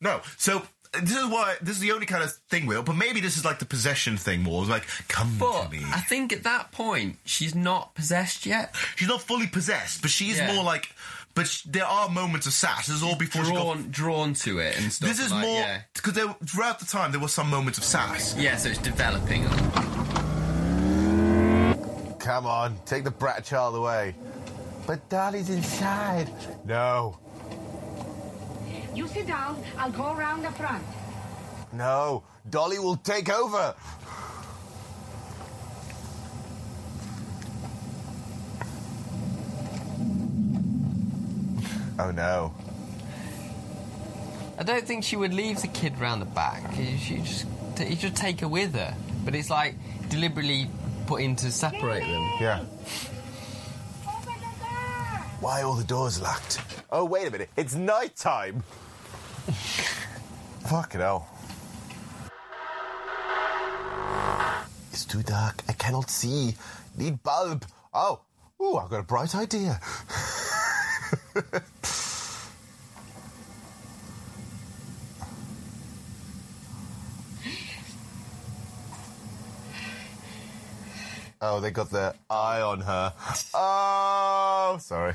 No. So this is why, this is the only kind of thing, Will, but maybe this is like the possession thing more. It's like, come But to me. I think at that point she's not possessed yet. She's not fully possessed, but she's Yeah. more like. But sh- there are moments of sass. This is all before she got drawn drawn to it and stuff. This is like, more yeah. because throughout the time there were some moments of sass. Yeah, so it's developing. Come on, take the brat child away. But Dolly's inside. No, You sit down. I'll go around the front. no, Dolly will take over. Oh no. I don't think she would leave the kid round the back. She just you should take her with her. But it's like deliberately put in to separate them. Yeah. Why are all the doors locked? Oh, wait a minute. It's night time. Fucking hell. It's too dark. I cannot see. Need bulb. Oh. Ooh, I've got a bright idea. oh, they got their eye on her. Oh, sorry.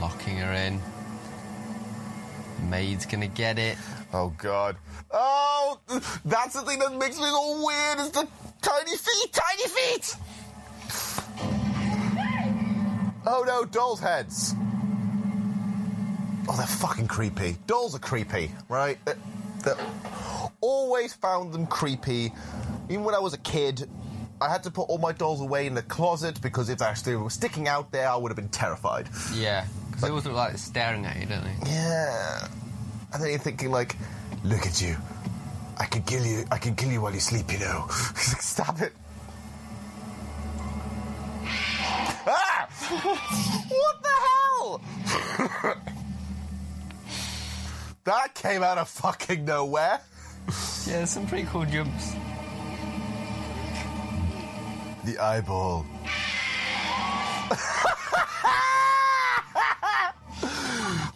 Locking her in. Maid's gonna get it. Oh God. Oh, that's the thing that makes me go weird. Is the tiny feet, tiny feet. Oh no, dolls' heads. Oh, they're fucking creepy. Dolls are creepy, right? They- they- always found them creepy. Even when I was a kid, I had to put all my dolls away in the closet because if they actually were sticking out there, I would have been terrified. Yeah, because they always look like staring at you, don't they? Yeah. And then you're thinking like, look at you. I can kill you. I can kill you while you sleep. You know. Stop it. Ah! what the hell? that came out of fucking nowhere. Yeah, some pretty cool jumps. The eyeball.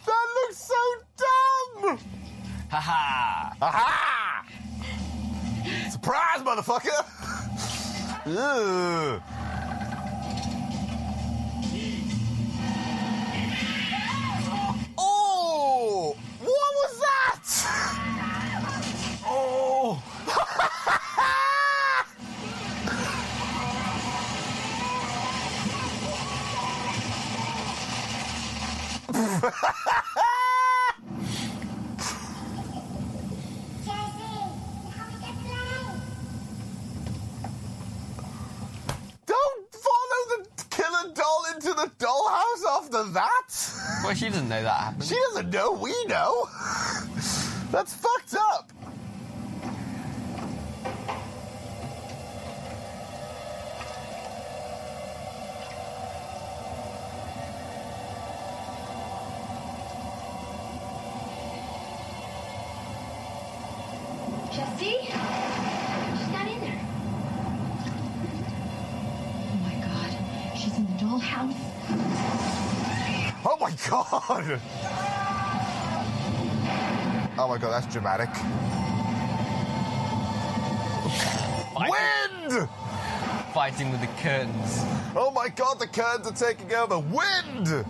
that looks so dumb. Ha ha! Aha! Surprise, motherfucker! Ugh. Oh! What was that? Oh! Don't follow the killer doll into the dollhouse after that. Well, she doesn't know that happened. She doesn't know. We know. That's fucked up. God. Oh my god, that's dramatic. Wind! Fighting with the curtains. Oh my god, the curtains are taking over. Wind!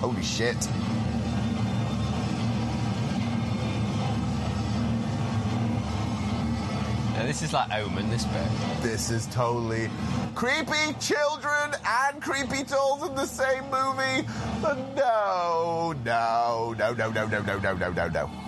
Holy shit. This is like Omen, this bit. This is totally creepy children and creepy dolls in the same movie. No, no, no, no, no, no, no, no, no, no, no.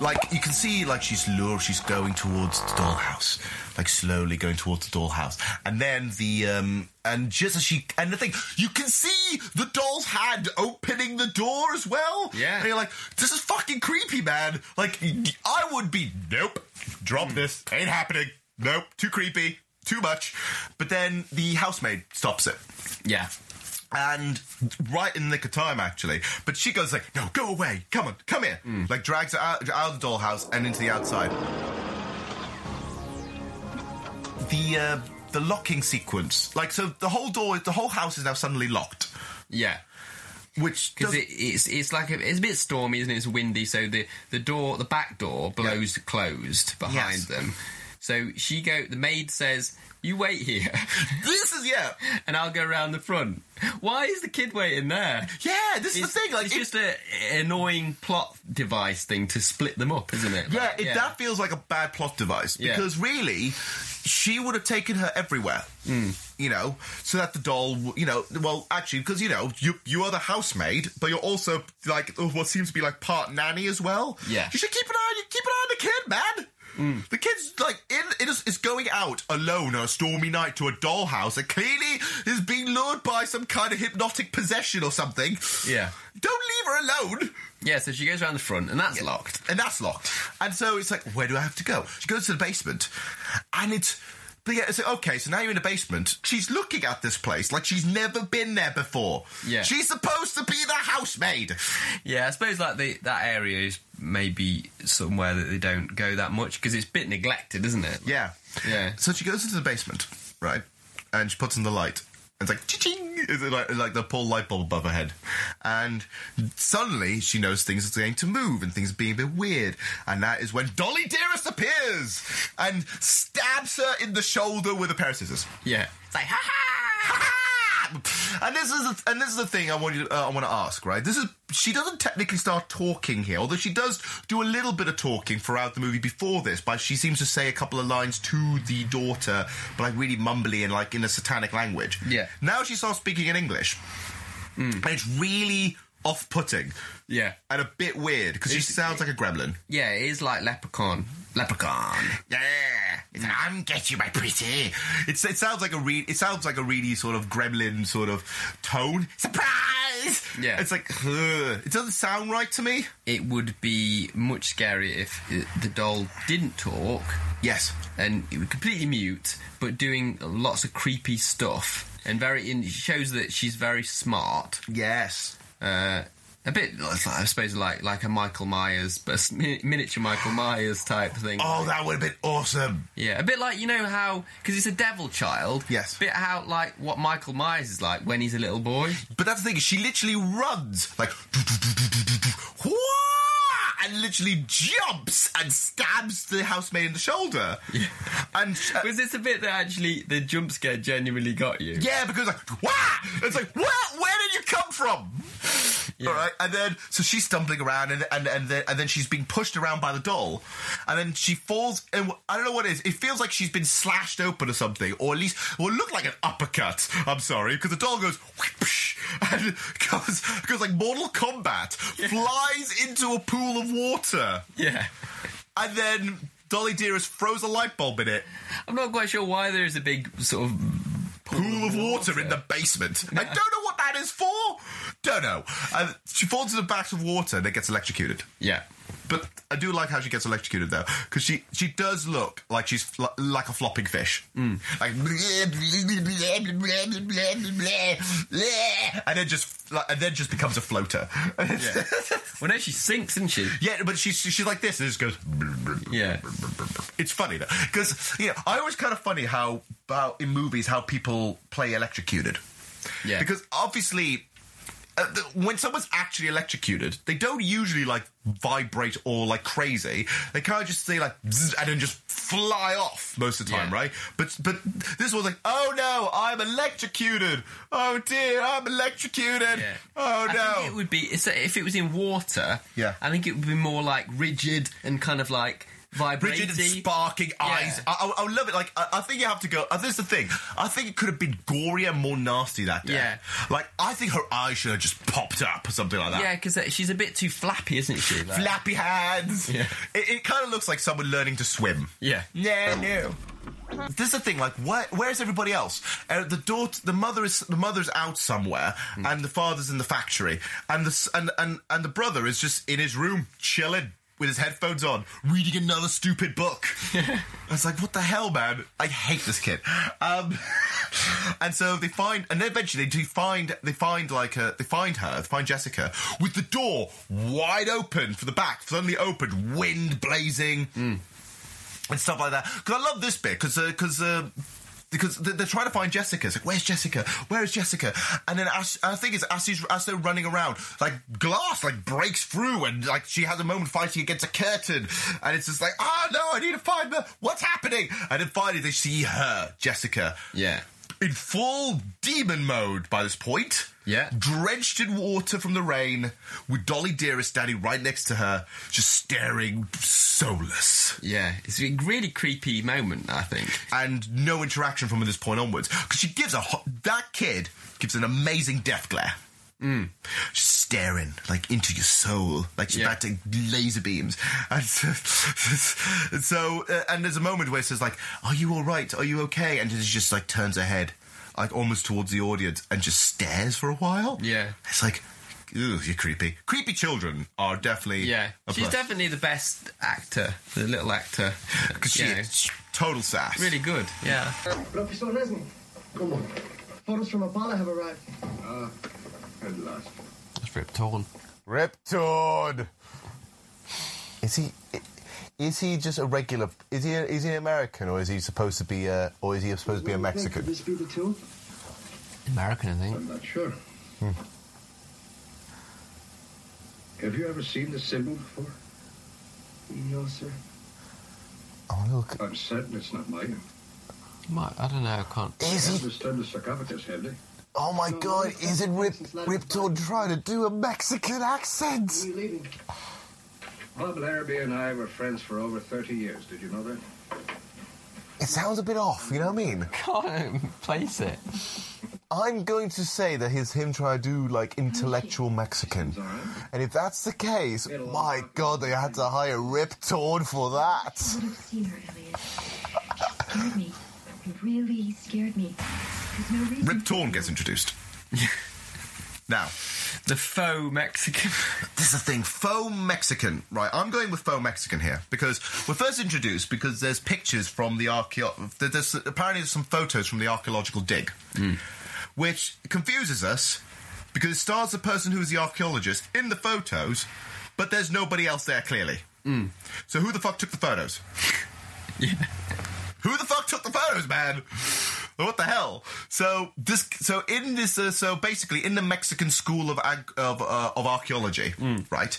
Like you can see, like she's lure, she's going towards the dollhouse, like slowly going towards the dollhouse, and then the um, and just as she and the thing, you can see the doll's hand opening the door as well. Yeah. and you're like, this is fucking creepy, man. Like I would be, nope, drop this, ain't happening. Nope, too creepy, too much. But then the housemaid stops it Yeah. And right in the nick of time actually but she goes like no go away come on come here like drags her out, out of the dollhouse and into the outside the uh, the locking sequence like so the whole door the whole house is now suddenly locked Yeah. which Because it, it's it's like a, it's a bit stormy, isn't it? It's windy, so the, the door, the back door blows closed behind Yes. them. So she go. The maid says, "You wait here, this is yeah and I'll go around the front." Why is the kid waiting there? yeah this is It's, the thing like it's it- just a an annoying plot device thing to split them up, isn't it? Yeah, Like, it, that feels like a bad plot device Yeah. because really, she would have taken her everywhere. Hmm. You know, so that the doll, w- you know, well, actually, because you know, you you are the housemaid, but you're also like what seems to be like part nanny as well. Yeah. you should keep an eye, you keep an eye on the kid, man. Hmm. The kid's like in it is, is going out alone on a stormy night to a dollhouse and clearly is being lured by some kind of hypnotic possession or something. Yeah. Don't leave her alone. Yeah, so she goes around the front, and that's locked. And that's locked. And so it's like, where do I have to go? She goes to the basement, and it's. But yeah, like, okay, so now you're in the basement. She's looking at this place like she's never been there before. Yeah. She's supposed to be the housemaid. Yeah, I suppose like the, that area is maybe somewhere that they don't go that much because it's a bit neglected, isn't it? Yeah. Yeah. So she goes into the basement, right? And she puts in the light. It's like, ching It's like, like the pull light bulb above her head. And suddenly she knows things are going to move and things are being a bit weird. And that is when Dolly Dearest appears and stabs her in the shoulder with a pair of scissors. Yeah. It's like, ha ha ha! And this is the, and this is the thing I want you to, uh, I want to ask, right? This is she doesn't technically start talking here, although she does do a little bit of talking throughout the movie before this. But she seems to say a couple of lines to the daughter, but like really mumbly and like in a satanic language. Yeah. Now she starts speaking in English, and it's really off-putting Yeah. and a bit weird because she sounds like a gremlin. Yeah, it is like Leprechaun. Leprechaun. Yeah, it's like, I'm get you, my pretty. It's, it sounds like a re- it sounds like a really sort of gremlin sort of tone. Surprise! Yeah. it's like ugh. it doesn't sound right to me. It would be much scarier if the doll didn't talk Yes, and it would completely mute, but doing lots of creepy stuff and very. In, it shows that she's very smart. yes. Uh, a bit, I suppose, like like a Michael Myers, but a miniature Michael Myers type thing. Oh, that would have been awesome. Yeah, a bit like you know how because it's a devil child. Yes. bit how like what Michael Myers is like when he's a little boy. But that's the thing. She literally runs like. "Wah!" And literally jumps and stabs the housemaid in the shoulder. Yeah. And uh, Was this a bit that actually the jump scare genuinely got you? Yeah, because like, wah! It's like, where, where did you come from? All right, and then so she's stumbling around, and and and then and then she's being pushed around by the doll, and then she falls, and I don't know what it is. It feels like she's been slashed open or something, or at least, or look like an uppercut. I'm sorry, because the doll goes whoosh, and goes goes like Mortal Kombat, flies into a pool of water, Yeah. and then Dolly Dearest throws a light bulb in it. I'm not quite sure why there is a big sort of pool of water in the basement. I don't know is for. Don't know. And she falls into a bath of water and then gets electrocuted. Yeah. But I do like how she gets electrocuted though, because she she does look like she's fl- like a flopping fish, mm. like and then just like, and then just becomes a floater. Yeah. well, no, she sinks, isn't she? Yeah, but she's she's like this and it just goes. Yeah. It's funny though, because you know I always kind of funny how about in movies how people play electrocuted. Yeah. Because obviously, uh, the, when someone's actually electrocuted, they don't usually like vibrate or like crazy. They kind of just say like zzz, and then just fly off most of the time, Yeah. right? But but this was like, oh no, I'm electrocuted. Oh dear, I'm electrocuted. Yeah. Oh I no. think it would be if it was in water. Yeah. I think it would be more like rigid and kind of like Vibrating. rigid sparking eyes. I, I, I love it. Like I, I think you have to go. Uh, this is the thing. I think it could have been gorier, more nasty that day. Yeah. Like I think her eyes should have just popped up or something like that. Yeah, because she's a bit too flappy, isn't she? Like- Flappy hands. Yeah. It, it kind of looks like someone learning to swim. Yeah. Yeah, no. This is the thing. Like, where, where's everybody else? Uh, the daughter, the mother is the mother's out somewhere, and the father's in the factory, and the and and and the brother is just in his room chilling with his headphones on, reading another stupid book. I was like, what the hell, man? I hate this kid. Um, and so they find, and then eventually they find, they find like a, they find her, they find Jessica with the door wide open for the back, suddenly opened, wind blazing and stuff like that. Because I love this bit because because. Uh, because they're trying to find Jessica. It's like, where's Jessica? Where is Jessica? And then as, I think it's as, she's, as they're running around, like glass like breaks through, and like she has a moment fighting against a curtain, and it's just like, oh no, I need to find her. What's happening? And then finally they see her, Jessica, Yeah. In full demon mode by this point. Yeah. Drenched in water from the rain, with Dolly Dearest standing right next to her, just staring soulless. Yeah. It's a really creepy moment, I think. And no interaction from this point onwards. Because she gives a. Ho- that kid gives an amazing death glare. Mm. Just staring, like, into your soul. Like she's Yeah. about to laser beams. And so, and so uh, and there's a moment where it says, like, are you alright? Are you okay? And she just, like, turns her head, like, almost towards the audience and just stares for a while. Yeah. It's like, ooh, you're creepy. Creepy children are definitely. Yeah. a She's plus. definitely the best actor, the little actor. Because she You know, total sass. really good. Yeah. Professor Resnick. Come on. Photos from Apollo have arrived. Ah, at last. That's Rip Torn. Is he? Is he just a regular? Is he? Is he an American, or is he supposed to be a? Or is he supposed to be a Mexican? Could this be the two? American, I think. I'm not sure. Hmm. Have you ever seen the symbol before? No, sir. Oh look! I'm certain it's not mine. Might, I don't know. I can't. Is They he? understood the sarcophagus, have they? Oh my God! Is it Rip? Rip Torn trying to do a Mexican accent? Are you leaving? Bob Larrabee and I were friends for over 30 years. Did you know that? It sounds a bit off. You know what I mean? Can't place it. I'm going to say that he's him trying to do like intellectual Mexican, and if that's the case, my God, they had to hire Rip Torn for that. Really scared me. There's no reason. Rip Torn gets introduced. now, The faux Mexican. this is the thing. Faux Mexican. Right, I'm going with faux Mexican here because we're first introduced because there's pictures from the archeo. There's apparently there's some photos from the archaeological dig, hmm. which confuses us because it stars the person who's the archaeologist in the photos, but there's nobody else there clearly. Hmm. So who the fuck took the photos? Who the fuck took the photos, man? What the hell? So this, so in this, uh, so basically in the Mexican School of Ag- of, uh, of Archaeology, right?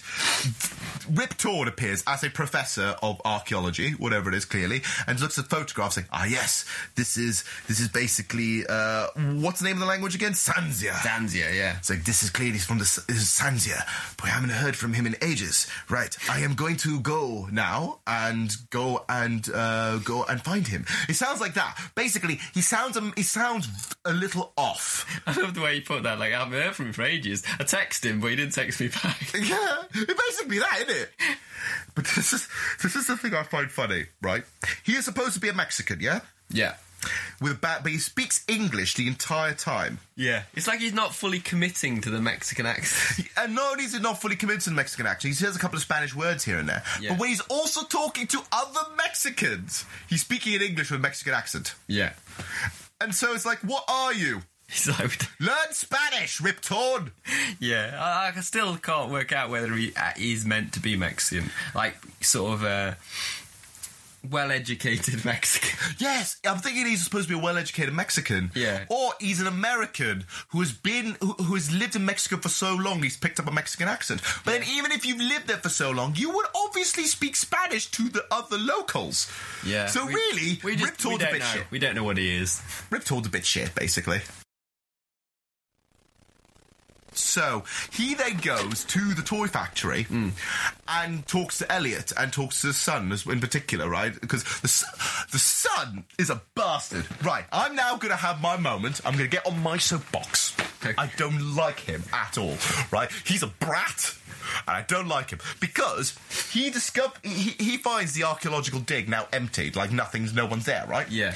Rip Torn appears as a professor of archaeology, whatever it is, clearly, and looks at photographs, saying, "Ah, yes, this is this is basically uh, what's the name of the language again? Sanzia." Danzia, yeah. It's like this is clearly from the S- this is Sanzia, but I haven't heard from him in ages. Right, I am going to go now and go and uh, go and find him. It sounds like that. Basically, he sounds um, he sounds a little off. I love the way you put that. Like, I haven't heard from him for ages. I texted him, but he didn't text me back. Yeah, it's basically that, isn't it? But this is this is the thing I find funny, right? He is supposed to be a Mexican, yeah, Yeah. With a ba- but he speaks English the entire time. Yeah. It's like he's not fully committing to the Mexican accent. And not only is he not fully committed to the Mexican accent, he says a couple of Spanish words here and there. Yeah. But when he's also talking to other Mexicans, he's speaking in English with a Mexican accent. yeah. And so it's like, what are you? He's like, Learn Spanish, Rip Torn. yeah. I, I still can't work out whether he uh, is meant to be Mexican. Like, sort of a well-educated Mexican. Yes, I'm thinking he's supposed to be a well-educated Mexican. Yeah. Or he's an American who has been, who, who has lived in Mexico for so long, he's picked up a Mexican accent. But then even if you've lived there for so long, you would obviously speak Spanish to the other locals. Yeah. So We- really, we just Rip a bit know. shit. We don't know what he is. Rip Torn's a bit shit, basically. So he then goes to the toy factory and talks to Elliot and talks to the son in particular, right? Because the, the son is a bastard. Right, I'm now going to have my moment. I'm going to get on my soapbox. I don't like him at all, right? He's a brat. And I don't like him because he discover he, he finds the archaeological dig now emptied, like nothing's, no one's there, right? Yeah.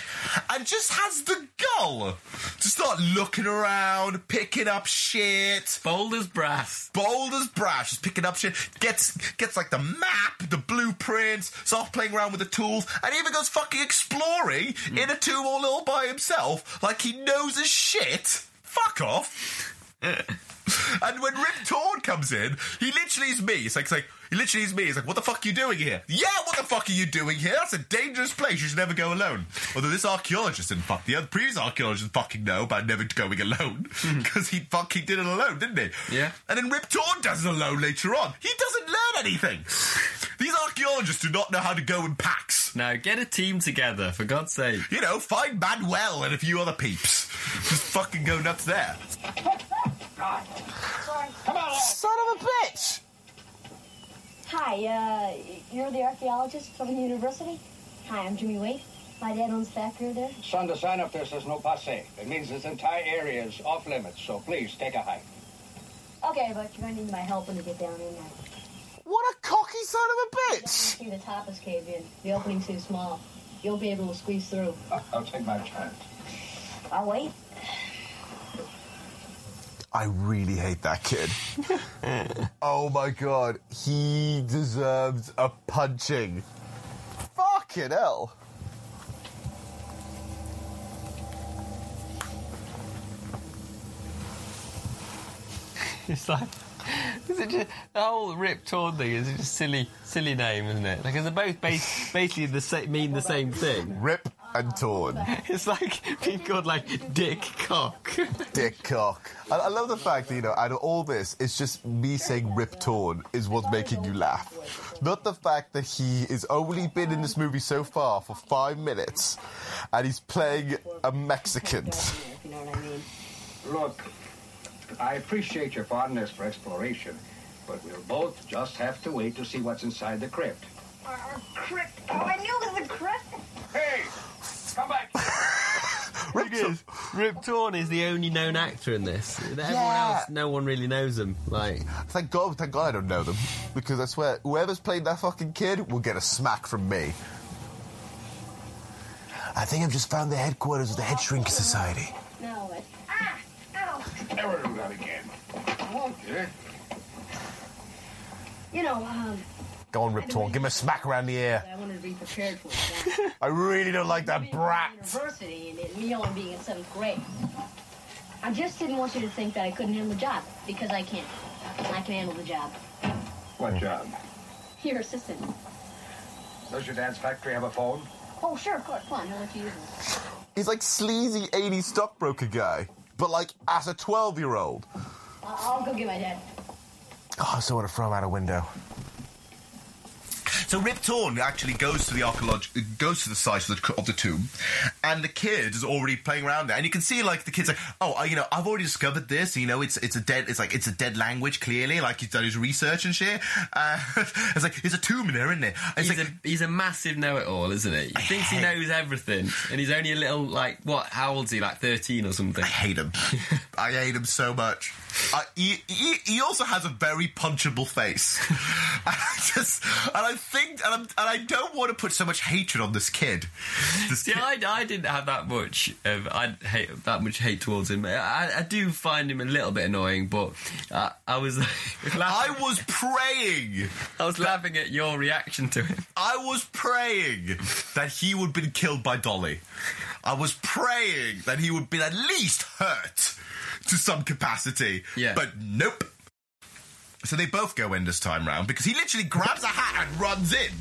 And just has the gall to start looking around, picking up shit. Bold as brass. Bold as brass, just picking up shit. Gets gets like the map, the blueprints, starts playing around with the tools, and even goes fucking exploring hmm. in a tomb all, all by himself, like he knows his shit. Fuck off. And when Rip Torn comes in, he literally is me. It's like, it's like he literally is me. He's like, "What the fuck are you doing here?" Yeah, what the fuck are you doing here? That's a dangerous place. You should never go alone. Although this archaeologist didn't fuck the other previous archaeologist fucking know about never going alone hmm. because he fucking did it alone, didn't he? Yeah. And then Rip Torn does it alone later on. He doesn't learn anything. These archaeologists do not know how to go in packs. Now get a team together, for God's sake. You know, find Manuel and a few other peeps. Just fucking go nuts there. Son of a bitch! Hi, uh, you're the archaeologist from the university? Hi, I'm Jimmy Wade. My dad owns the factory there. Son, the sign up there says no passe. It means this entire area is off limits, so please take a hike. Okay, but you're gonna need my help when you get down in there. What a cocky son of a bitch! See, the top is caved in. The opening's too small. You won't be able to squeeze through. I'll take my chance. I'll wait. I really hate that kid. oh my god, he deserves a punching. Fucking hell. It's like is it just, the whole Rip Torn thing is just silly, silly name, isn't it? Like, 'cause they're both bas- basically the same, mean the same thing. Rip and Torn. It's like being called like Dick Cock. Dick cock. I, I love the fact that, you know, out of all this, it's just me saying Rip Torn is what's making you laugh. Not the fact that he has only been in this movie so far for five minutes and he's playing a Mexican. You know what I mean. Look, I appreciate your fondness for exploration, but we'll both just have to wait to see what's inside the crypt. Crypt. Oh, I knew it was a crypt. Hey, come back. Thing is, Rip Torn is the only known actor in this. Everyone Yeah. else, no one really knows him. Like, Thank God, thank God I don't know them. Because I swear, whoever's played that fucking kid will get a smack from me. I think I've just found the headquarters of the Head Shrinker Society. No, it. Ah! Ow! Never do that again. Okay. You know, um, Go on, Rip Torn, give him a smack around the ear. I wanted to be prepared for it. I really don't like that brat. University and, and me only being in seventh grade. I just didn't want you to think that I couldn't handle the job because I can. I can handle the job. What job? Your assistant. Does your dad's factory have a phone? Oh, sure, of course. Come on, I'll let you use it. He's like sleazy 80s stockbroker guy, but like as a 12 year old. I'll, I'll go get my dad. Oh, I still want to throw him out a window. So Rip Torn actually goes to the archaeolog- goes to the site of the, of the tomb, and the kid is already playing around there, and you can see like the kid's like, oh, you know, I've already discovered this. You know, it's it's a dead, it's like it's a dead language. Clearly, like he's done his research and shit. Uh, it's like there's a tomb in there, isn't it? It's He's like, a he's a massive know-it-all, isn't he? He thinks he knows everything, and he's only a little like what? How old's he? Like thirteen or something? I hate him. I hate him so much. Uh, he, he, he also has a very punchable face. and I just, and I think, and, I'm, and I don't want to put so much hatred on this kid. This See, I, I didn't have that much of I hate that much hate towards him. I, I do find him a little bit annoying, but uh, I was I was praying. I was laughing at your reaction to him. I was praying that he would have been killed by Dolly. I was praying that he would be at least hurt to some capacity. Yeah. But nope. So they both go in this time round because he literally grabs a hat and runs in.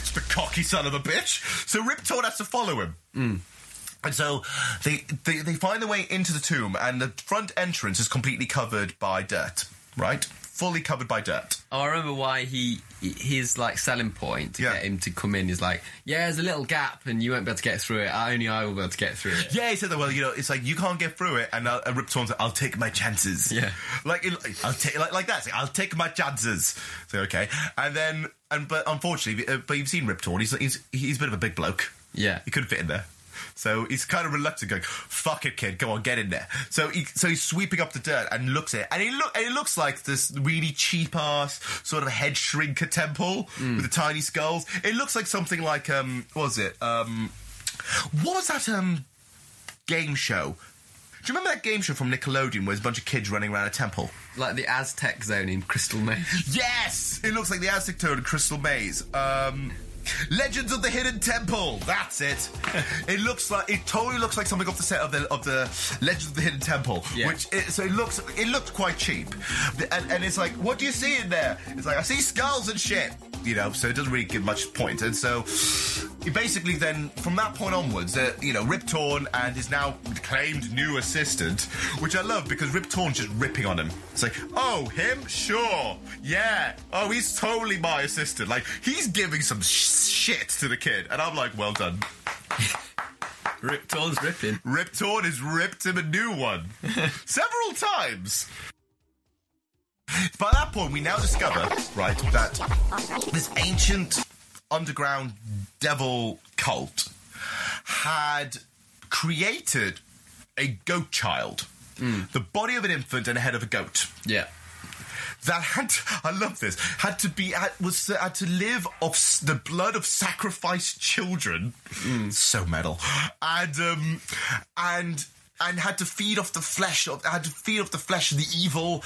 It's the cocky son of a bitch. So Rip Torn has to follow him. Mm. And so they, they they find their way into the tomb, and the front entrance is completely covered by dirt. Right, fully covered by dirt. Oh, I remember why he his like selling point to get him to come in is like, yeah, there's a little gap and you won't be able to get through it. Only I will be able to get through it. Yeah, he said that. Well, you know, it's like you can't get through it, and, uh, and Rip Torn's like, "I'll take my chances." Yeah. like I'll take like like that. Like, I'll take my chances. So okay, and then and but unfortunately, uh, but you've seen Rip Torn. He's he's he's a bit of a big bloke. Yeah, he couldn't fit in there. So he's kind of reluctant, going, "Fuck it, kid, go on, get in there." So he, so he's sweeping up the dirt and looks at it, and he look, and it looks like this really cheap ass sort of head shrinker temple with the tiny skulls. It looks like something like um, what was it? Um, what was that um game show? Do you remember that game show from Nickelodeon where there's a bunch of kids running around a temple? Like the Aztec zone in Crystal Maze. Yes! It looks like the Aztec zone and Crystal Maze. Um, Legends of the Hidden Temple. That's it. it looks like it totally looks like something off the set of the of the Legends of the Hidden Temple. Yeah. Which it, so it looks it looked quite cheap, and, and it's like, what do you see in there? It's like I see skulls and shit. You know, so it doesn't really give much point. And so, he basically then, from that point onwards, uh, you know, Rip Torn and his now claimed new assistant, which I love because Rip Torn's just ripping on him. It's like, oh, him? Sure. Yeah. Oh, he's totally my assistant. Like, he's giving some sh- shit to the kid. And I'm like, well done. Rip Torn's ripping. Rip Torn has ripped him a new one. Several times. By that point, we now discover, right, that this ancient underground devil cult had created a goat child. The body of an infant and a head of a goat. Yeah. That had to, I love this had to be had, was had to live off the blood of sacrificed children. So metal, and um, and and had to feed off the flesh of had to feed off the flesh of the evil.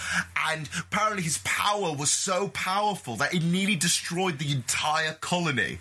And apparently, his power was so powerful that it nearly destroyed the entire colony.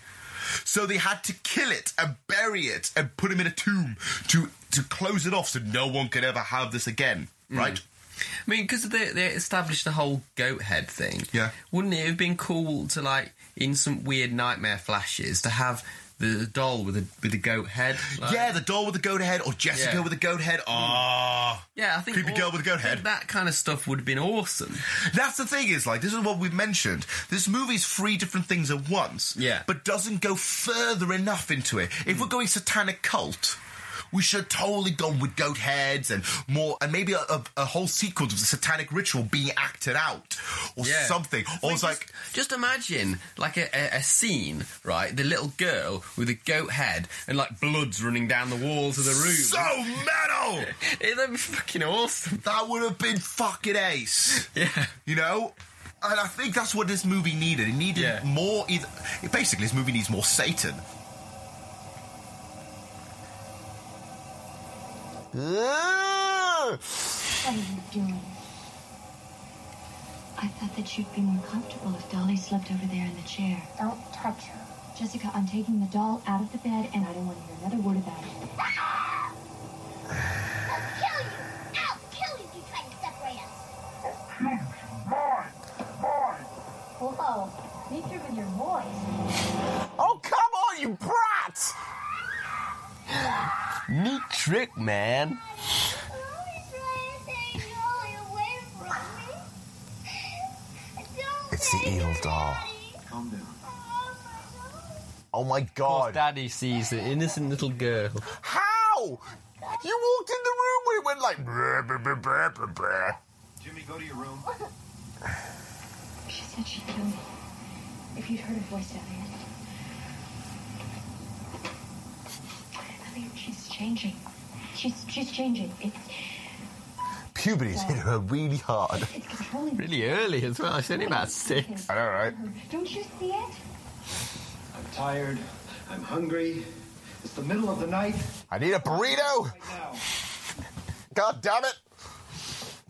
So they had to kill it and bury it and put him in a tomb to to close it off so no one could ever have this again. Mm. Right. I mean, because they, they established the whole goat head thing. Yeah. Wouldn't it have been cool to like in some weird nightmare flashes to have the doll with a with a goat head? Like- yeah, the doll with the goat head or Jessica Yeah. with a goat head. Ah, Yeah, I think creepy all- girl with a goat head. That kind of stuff would have been awesome. That's the thing is like this is what we've mentioned. This movie's three different things at once. Yeah. but doesn't go further enough into it. If we're going satanic cult. We should have totally gone with goat heads and more, and maybe a, a, a whole sequence of the satanic ritual being acted out, or Yeah. something. Or it's like, Just imagine like a, a, a scene, right? The little girl with a goat head and like blood's running down the walls of the room. so metal. It'd be fucking awesome. That would have been fucking ace. Yeah. You know? And I think that's what this movie needed. It needed Yeah. more. Either, basically, this movie needs more Satan. What are you doing? I thought that you'd be more comfortable if Dolly slept over there in the chair. Don't touch her. Jessica, I'm taking the doll out of the bed, and I don't want to hear another word about it. I'll kill you! I'll kill you if you try to separate us! Whoa, me through with your voice. Oh, come on, you brat! Neat trick, man. It's the evil doll. Calm down. Oh my Of course, god. Daddy sees the innocent little girl. How? You walked in the room when it went like. "Brr, brr, brr, brr, brr, brr." Jimmy, go to your room. She said she'd kill me if you'd heard her voice down here. Elliot, she's changing. She's she's changing. It's Puberty's hit her really hard. it's controlling me. Really early as well. She's only about six. I know, right? Don't you see it? I'm tired. I'm hungry. It's the middle of the night. I need a burrito! Right now. God damn it!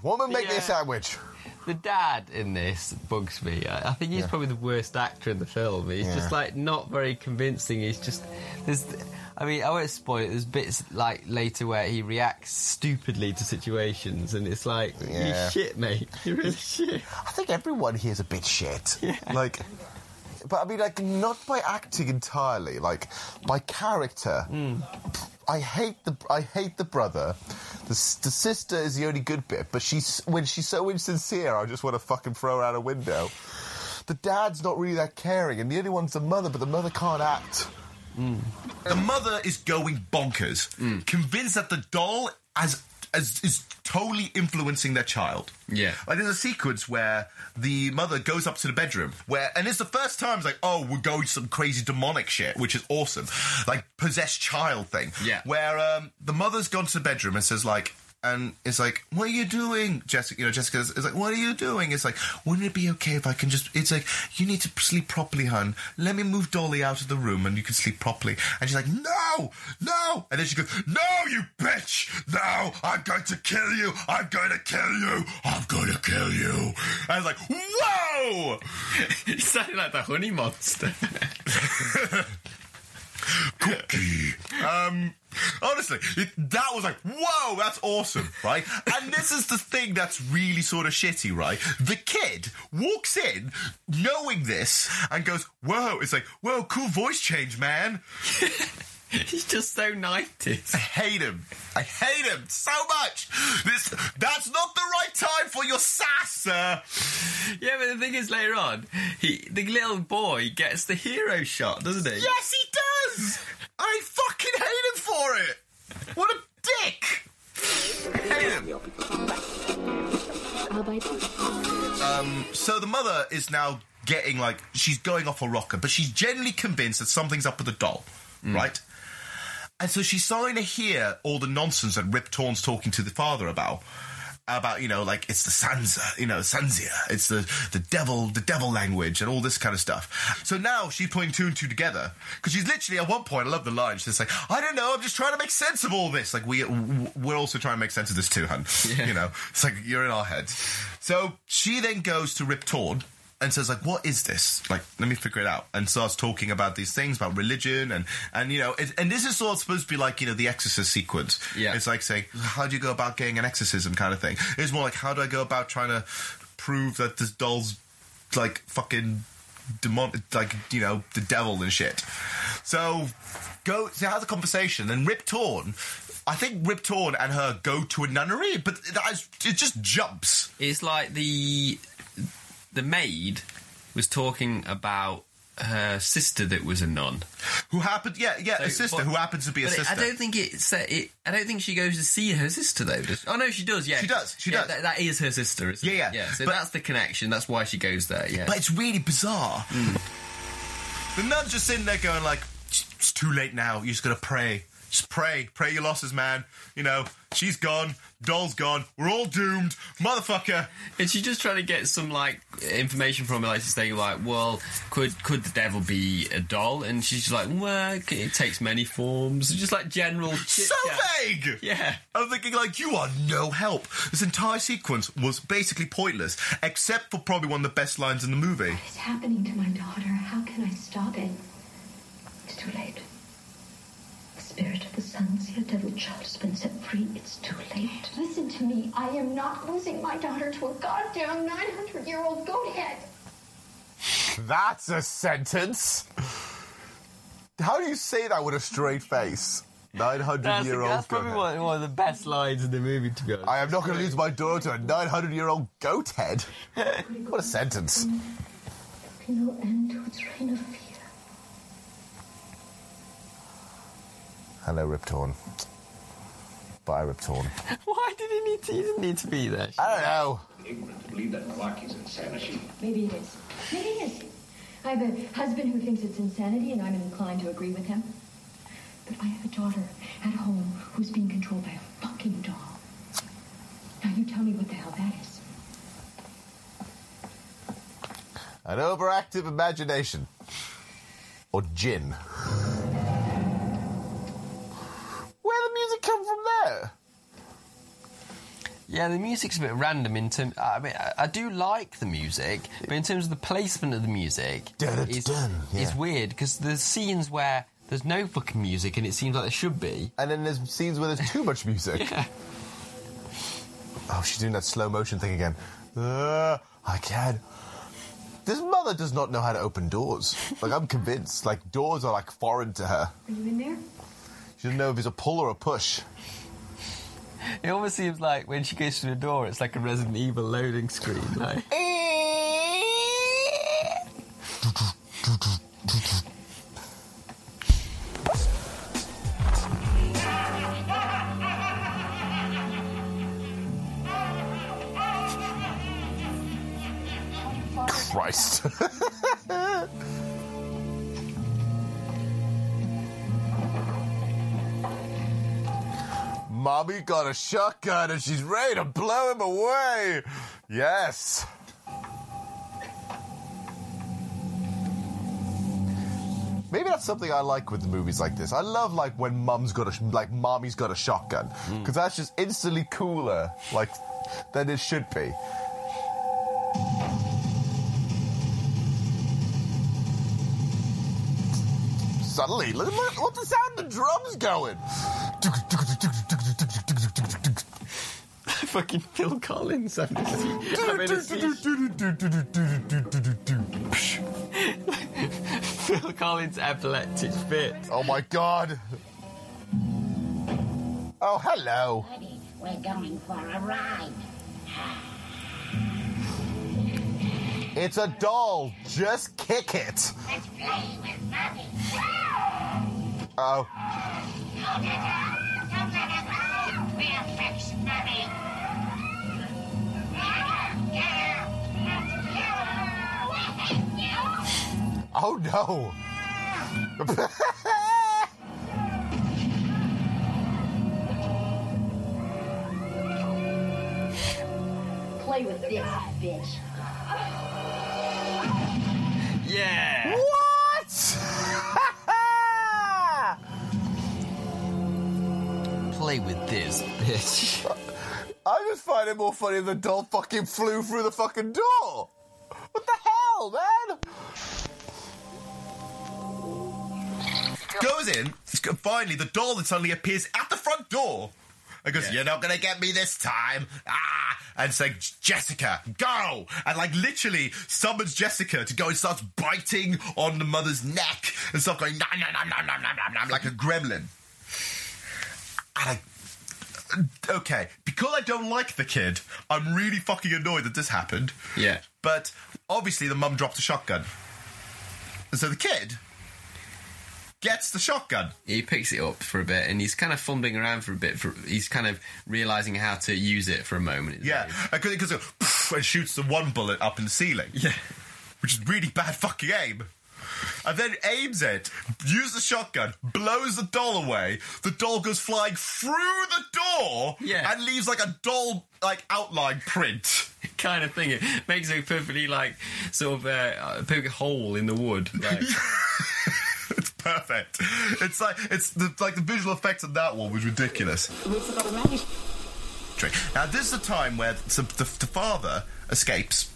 Woman, make me Yeah. a sandwich. The dad in this bugs me. I, I think he's Yeah. probably the worst actor in the film. He's just like not very convincing. He's just there's. I mean, I won't spoil it. There's bits like later where he reacts stupidly to situations, and it's like Yeah. you shit, mate. You're really shit. I think everyone here is a bit shit. Like, but I mean, like, not by acting entirely, like by character. Hmm. I hate the I hate the brother. The, the sister is the only good bit, but she's when she's so insincere, I just want to fucking throw her out a window. the dad's not really that caring, and the only one's the mother, but the mother can't act. The mother is going bonkers, convinced that the doll as, as is totally influencing their child. Yeah. Like there's a sequence where the mother goes up to the bedroom where, and it's the first time it's like, oh, we're going to some crazy demonic shit, which is awesome, like possessed child thing. Yeah. Where um, the mother's gone to the bedroom and says like. And it's like, what are you doing, Jessica? You know, Jessica's is like, what are you doing? It's like, wouldn't it be okay if I can just? It's like, you need to sleep properly, hun. Let me move Dolly out of the room, and you can sleep properly. And she's like, no, no. And then she goes, no, you bitch, no, I'm going to kill you. I'm going to kill you. I'm going to kill you. And I was like, whoa. it sounded like the honey monster. Cookie. Um, honestly, it, that was like, whoa, that's awesome, right? And this is the thing that's really sort of shitty, right? The kid walks in knowing this and goes, whoa, it's like, whoa, cool voice change, man. He's just so 90s. I hate him. I hate him so much. This that's not the right time for your sass, sir. Yeah, but the thing is, later on, he the little boy gets the hero shot, doesn't he? Yes, he does. I fucking hate him for it. What a dick. Hate him. I'll bite them. Um, so the mother is now getting like she's going off a rocker, but she's generally convinced that something's up with the doll, right? And so she's starting to hear all the nonsense that Rip Torn's talking to the father about. About you know, like it's the Sansa, you know, Sanzia. It's the the devil, the devil language, and all this kind of stuff. So now she's putting two and two together because she's literally at one point. I love the line. She's like, "I don't know. I'm just trying to make sense of all this." Like we we're also trying to make sense of this too, hun. You know, it's like you're in our heads. So she then goes to Rip Torn and says like what is this? Like let me figure it out. And starts talking about these things about religion and and you know it, and this is sort of supposed to be like you know the exorcist sequence. Yeah. it's like saying how do you go about getting an exorcism kind of thing. It's more like how do i go about trying to prove that this doll's like fucking demon like you know the devil and shit? So go to have the conversation and rip torn I think Rip Torn and her go to a nunnery, but that is, it just jumps. It's like the the maid was talking about her sister that was a nun. Who happened? Yeah, yeah, a sister but- who happens to be a but it- sister. I don't think it's uh, it. I don't think she goes to see her sister though. Does, oh no, she does. Yeah, She does, she Yeah, does. That, that is her sister. Isn't Yeah, it? yeah. yeah. So But- that's the connection. That's why she goes there. Yeah, But it's really bizarre. The nun's just sitting there going like, "It's too late now. You just gotta pray. Just pray. Pray your losses, man. You know, she's gone. Doll's gone. We're all doomed, motherfucker." And she's just trying to get some like information from her, like to say like, well, could could the devil be a doll? And she's just like, well, it it takes many forms. Just like general. So vague. Yeah. I'm thinking like you are no help. This entire sequence was basically pointless, except for probably one of the best lines in the movie. It's happening to my daughter. How can I stop it? It's too late. The spirit of the Sanzia devil child has been set free. It's too late. Listen to me. I am not losing my daughter to a goddamn 900 year old goat head. That's a sentence. How do you say that with a straight face? 900 That's, year old that's probably one, one of the best lines in the movie, to be honest. I am not going to lose my daughter to a 900 year old goat head. what a sentence. Be no end to its reign of fear. Hello, Rip Torn. Bye, Rip Torn. Why did he need to? He didn't need to be there. I don't know. Ignorant to believe that clock is insanity. Maybe it is. Maybe it is. I have a husband who thinks it's insanity, and I'm inclined to agree with him. But I have a daughter at home who's being controlled by a fucking doll. Now you tell me what the hell that is. An overactive imagination. Or gin. Where the music come from there? Yeah, the music's a bit random in terms. I mean, I, I do like the music, but in terms of the placement of the music, it's, yeah. weird because there's scenes where there's no fucking music and it seems like there should be. And then there's scenes where there's too much music. Yeah. Oh, she's doing that slow motion thing again. Uh, I can. This mother does not know how to open doors. Like, I'm convinced. Like, doors are like foreign to her. Are you in there? She doesn't know if it's a pull or a push. It almost seems like when she goes through the door, it's like a Resident Evil loading screen. Like, Christ. Mommy got a shotgun and she's ready to blow him away. Yes. Maybe that's something I like with movies like this. I love like when mum's got a sh- like mommy's got a shotgun hmm. because that's just instantly cooler like than it should be. Suddenly, look at what the sound of the drums going. Fucking Phil Collins having a se- having a seizure. Phil Collins epileptic fit. Oh my god. Oh, hello. Buddy, we're going for a ride. It's a doll. Just kick it. Let's play with Mommy. Oh. Don't let her, don't let her go. We'll fix Mommy. Oh no. Play with this, bitch. Yeah. What? Play with this, bitch. I just find it more funny the doll fucking flew through the fucking door. What the hell, man? Goes in. Finally, the doll that suddenly appears at the front door. And goes, yeah. "You're not gonna get me this time!" Ah, and it's like, "Jessica, go!" And like literally summons Jessica to go and starts biting on the mother's neck and starts going nom nom nom nom nom nom nom like a gremlin. And I Okay, because I don't like the kid, I'm really fucking annoyed that this happened. Yeah. But obviously, the mum dropped a shotgun. And so the kid gets the shotgun. He picks it up for a bit and he's kind of fumbling around for a bit. For, he's kind of realizing how to use it for a moment. Yeah, because it goes and shoots the one bullet up in the ceiling. Yeah. Which is really bad fucking aim. And then aims it, uses the shotgun, blows the doll away. The doll goes flying through the door Yeah. and leaves like a doll like outline print. kind of thing. It makes a perfectly like sort of uh, a hole in the wood. Like, It's perfect. It's like it's the, like the visual effects of that one was ridiculous. Now this is the time where so the, the father escapes,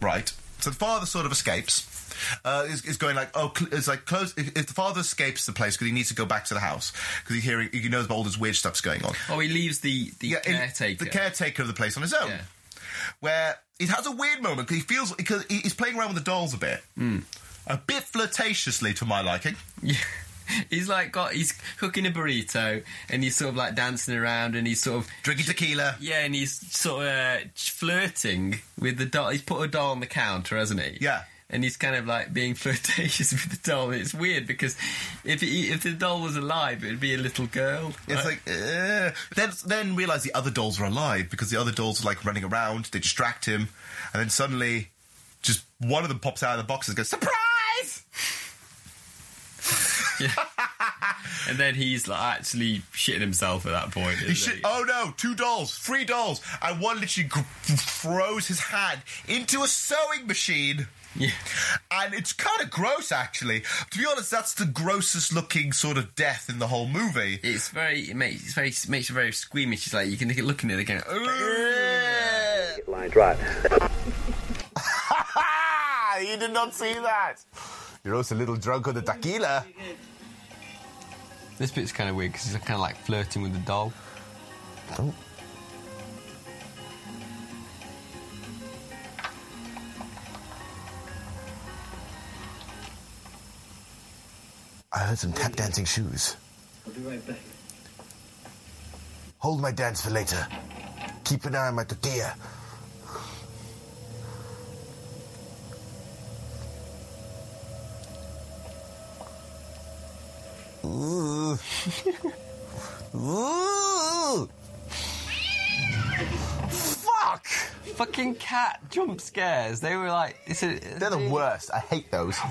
right? So the father sort of escapes. Uh, is, is going like oh cl- it's like close if, if the father escapes the place because he needs to go back to the house because he's hearing he knows all this weird stuff's going on oh, he leaves the the Yeah, caretaker. the caretaker of the place on his own Yeah. where he has a weird moment because he feels because he- he's playing around with the dolls a bit Hmm. a bit flirtatiously to my liking Yeah. He's like got he's cooking a burrito and he's sort of like dancing around and he's sort of drinking tequila. Yeah, and he's sort of uh, flirting with the doll. He's put a doll on the counter, hasn't he? Yeah. And he's kind of like being flirtatious with the doll. It's weird because if he, if the doll was alive, it would be a little girl. It's like, uh, then then realize the other dolls are alive because the other dolls are like running around. They distract him, and then suddenly, just one of them pops out of the box and goes surprise. and then he's like actually shitting himself at that point. Shit, oh no, two dolls, three dolls, and one literally gr- throws his hand into a sewing machine. Yeah. And it's kind of gross, actually. To be honest, that's the grossest looking sort of death in the whole movie. It's very, it makes, it's very, makes you very squeamish. It's like you can look at it again. Line right. you did not see that. You're also a little drunk on the tequila. This bit's kind of weird because he's kind of like flirting with the doll. Oh. I heard some tap dancing shoes. I'll be right back. Hold my dance for later. Keep an eye on my tortilla. Ooh. Ooh. Fuck! Fucking cat jump scares. They were like, it's a, They're the worst. I hate those.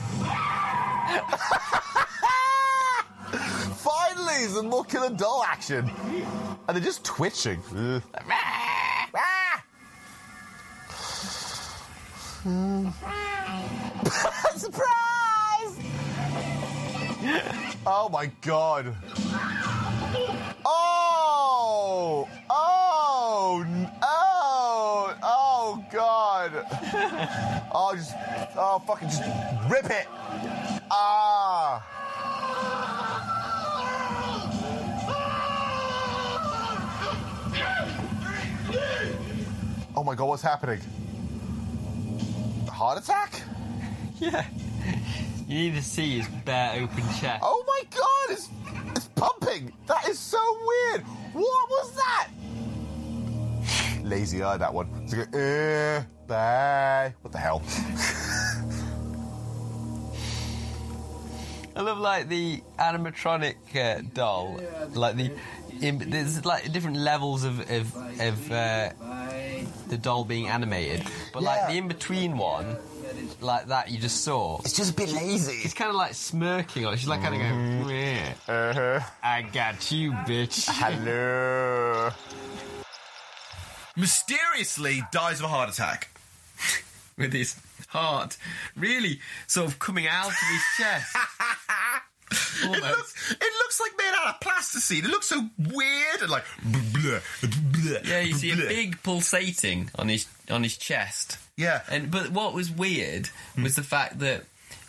Finally, some more killer doll action. And they're just twitching. Ah. Ugh. Surprise! Oh my god. Oh! Oh! Oh! Oh god! Oh, just. Oh, fucking just rip it! Ah! Oh my god, what's happening? Heart attack? Yeah. You need to see his bare open chest. Oh my god, it's, it's pumping! That is so weird! What was that? Lazy eye, that one. It's like, uh, bye. What the hell? I love like the animatronic uh, doll, like the in, there's like different levels of of, of uh, the doll being animated, but like the in between one, like that you just saw. It's just a bit lazy. It's kind of like smirking on it. She's like kind of going, yeah, uh-huh. I got you, bitch. Hello. Mysteriously dies of a heart attack. with his heart really sort of coming out of his chest. It looks, it looks like made out of plasticine. It looks so weird and like. Bleh, bleh, Yeah, you see a big pulsating on his on his chest. Yeah. And but what was weird was the fact that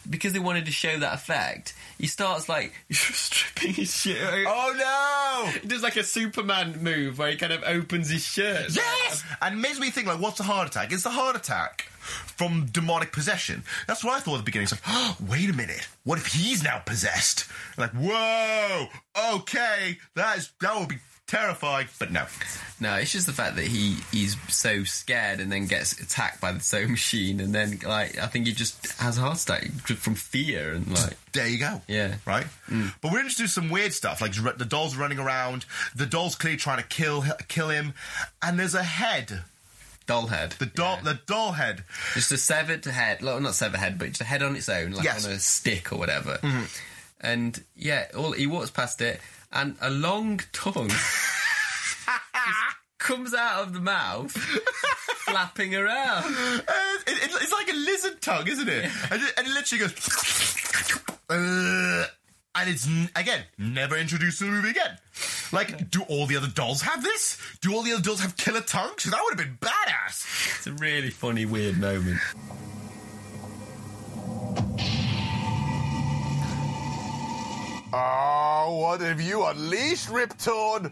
because they wanted to show that effect, he starts like stripping his shit. Oh no! He does like a Superman move where he kind of opens his shirt. Yes! And it makes me think, like, what's a heart attack? It's the heart attack from demonic possession. That's what I thought at the beginning. It's like, oh, wait a minute. What if he's now possessed? Like, whoa! Okay, that is that would be terrifying. But no. No, it's just the fact that he he's so scared and then gets attacked by the sewing machine, and then like I think he just has a heart attack from fear and like There you go. yeah. Right? But we're introduced to some weird stuff, like the doll's running around, the doll's clearly trying to kill kill him, and there's a head. Doll head. The doll, the doll head. Just a severed head, like, not severed head, but just a head on its own, like Yes. on a stick or whatever. Mhm. And yeah, all he walks past it, and a long tongue comes out of the mouth, flapping around. Uh, it- it- it's like a lizard tongue, isn't it? And, it and it literally goes. "Uh," and it's again never introduced in the movie again. Like, do all the other dolls have this? Do all the other dolls have killer tongues? That would have been badass. It's a really funny, weird moment. Oh, what have you unleashed, Rip Torn?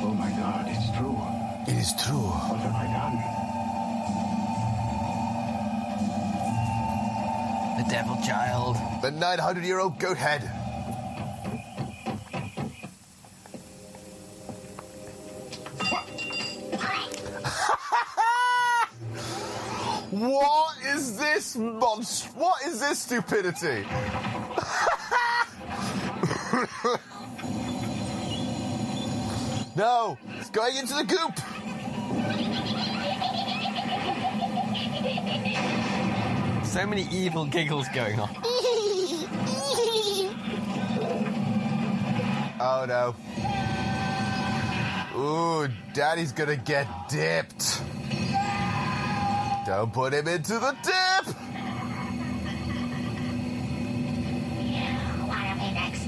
Oh my god, it's true. It is true. What have I done? The devil child. The 900 year old goat head. What is this monst? What is this stupidity? no, it's going into the goop. So many evil giggles going on. Oh no. Ooh, daddy's gonna get dipped. Don't put him into the dip! Wanna be next?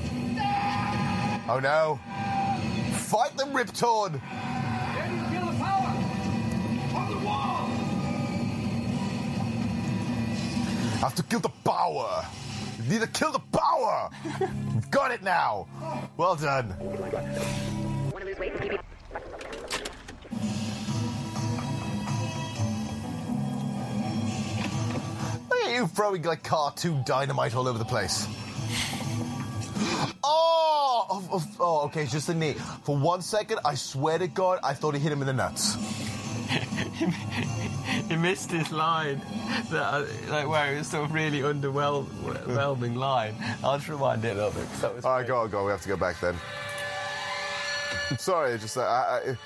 Oh no. Fight the Rip Torn! Feel the power! On the wall! Have to kill the power! You need to kill the power! We've got it now! Well done. You throwing like cartoon dynamite all over the place. Oh, oh, oh, oh, okay, it's just a knee. For one second, I swear to God, I thought he hit him in the nuts. he missed his line, that, uh, like where it was sort of really underwhelming line. I'll just rewind it a little bit. That was All right, go on, go on. We have to go back then. I'm sorry, just uh, I, I,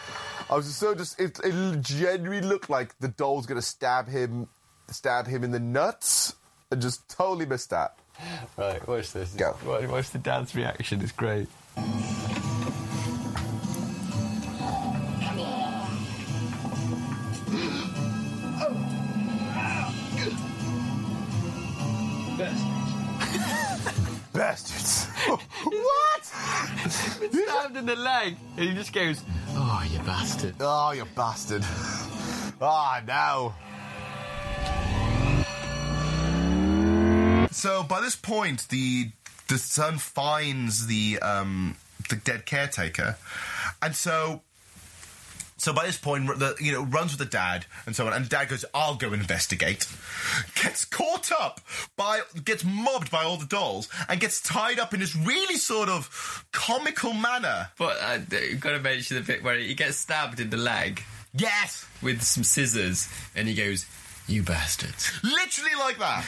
I was just so just it, it genuinely looked like the doll's gonna stab him, stab him in the nuts, and just totally missed that. Right, watch this. Go. Watch, watch the dad's reaction. It's great. Bastards! Bastards! What? stabbed in the leg, and he just goes, "Oh, you bastard! Oh, you bastard! Ah, now. So by this point, the the son finds the um, the dead caretaker, and so so by this point, the you know runs with the dad and so on, and the dad goes, "I'll go investigate." Gets caught up by gets mobbed by all the dolls and gets tied up in this really sort of comical manner. But uh, you've got to mention the bit where he gets stabbed in the leg. Yes, with some scissors, and he goes, "You bastards!" Literally like that.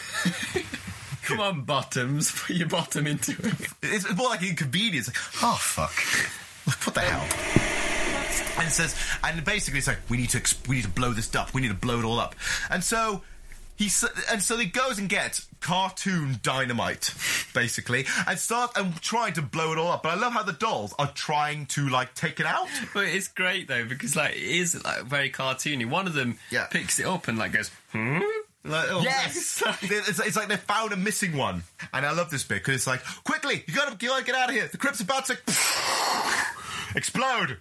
Come on, bottoms, put your bottom into it. It's more like inconvenience. Like, oh fuck! Like, what the hell? And it says, and basically it's like we need to exp- we need to blow this up. We need to blow it all up. And so he and so he goes and gets cartoon dynamite, basically, and start and trying to blow it all up. But I love how the dolls are trying to like take it out. But it's great though because like it is like very cartoony. One of them yeah. picks it up and like goes, "Hmm." Like, oh, yes, it's, it's like they found a missing one, and I love this bit because it's like, quickly, you gotta, you gotta get out of here. The crypt's about to explode.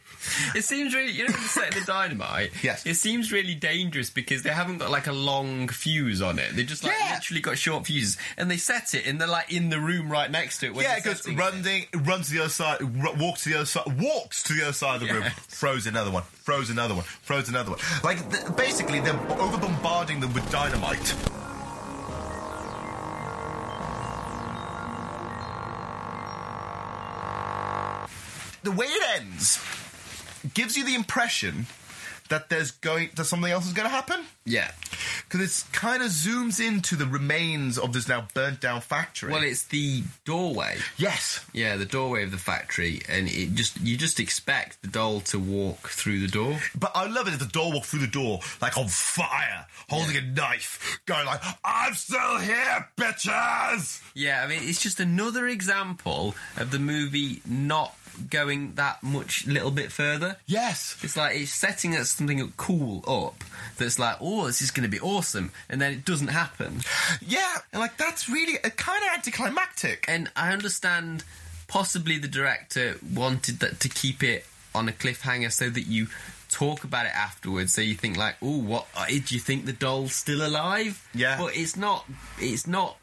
It seems really, you know, when they're the dynamite. Yes. It seems really dangerous because they haven't got like a long fuse on it. They just like literally got short fuses, and they set it, and they're like in the room right next to it. yeah, it goes running, runs to the other side, r- walks to the other side, walks to the other side of the room, throws another one, throws another one, throws another one. Like th- basically, they're over bombarding them with dynamite. The way it ends gives you the impression that there's going that something else is going to happen. Yeah. Because it kind of zooms into the remains of this now burnt down factory. Well, it's the doorway. Yes. Yeah, the doorway of the factory, and it just you just expect the doll to walk through the door. But I love it if the doll walked through the door like on fire, holding a knife, going like, "I'm still here, bitches." Yeah, I mean, it's just another example of the movie not going that much little bit further. Yes. It's like it's setting us something cool up that's like, oh, this is going to be awesome, and then it doesn't happen. Yeah, and like that's really a kind of anticlimactic. And I understand possibly the director wanted that to keep it on a cliffhanger so that you talk about it afterwards so you think like oh what uh, do you think the doll's still alive Yeah. but it's not it's not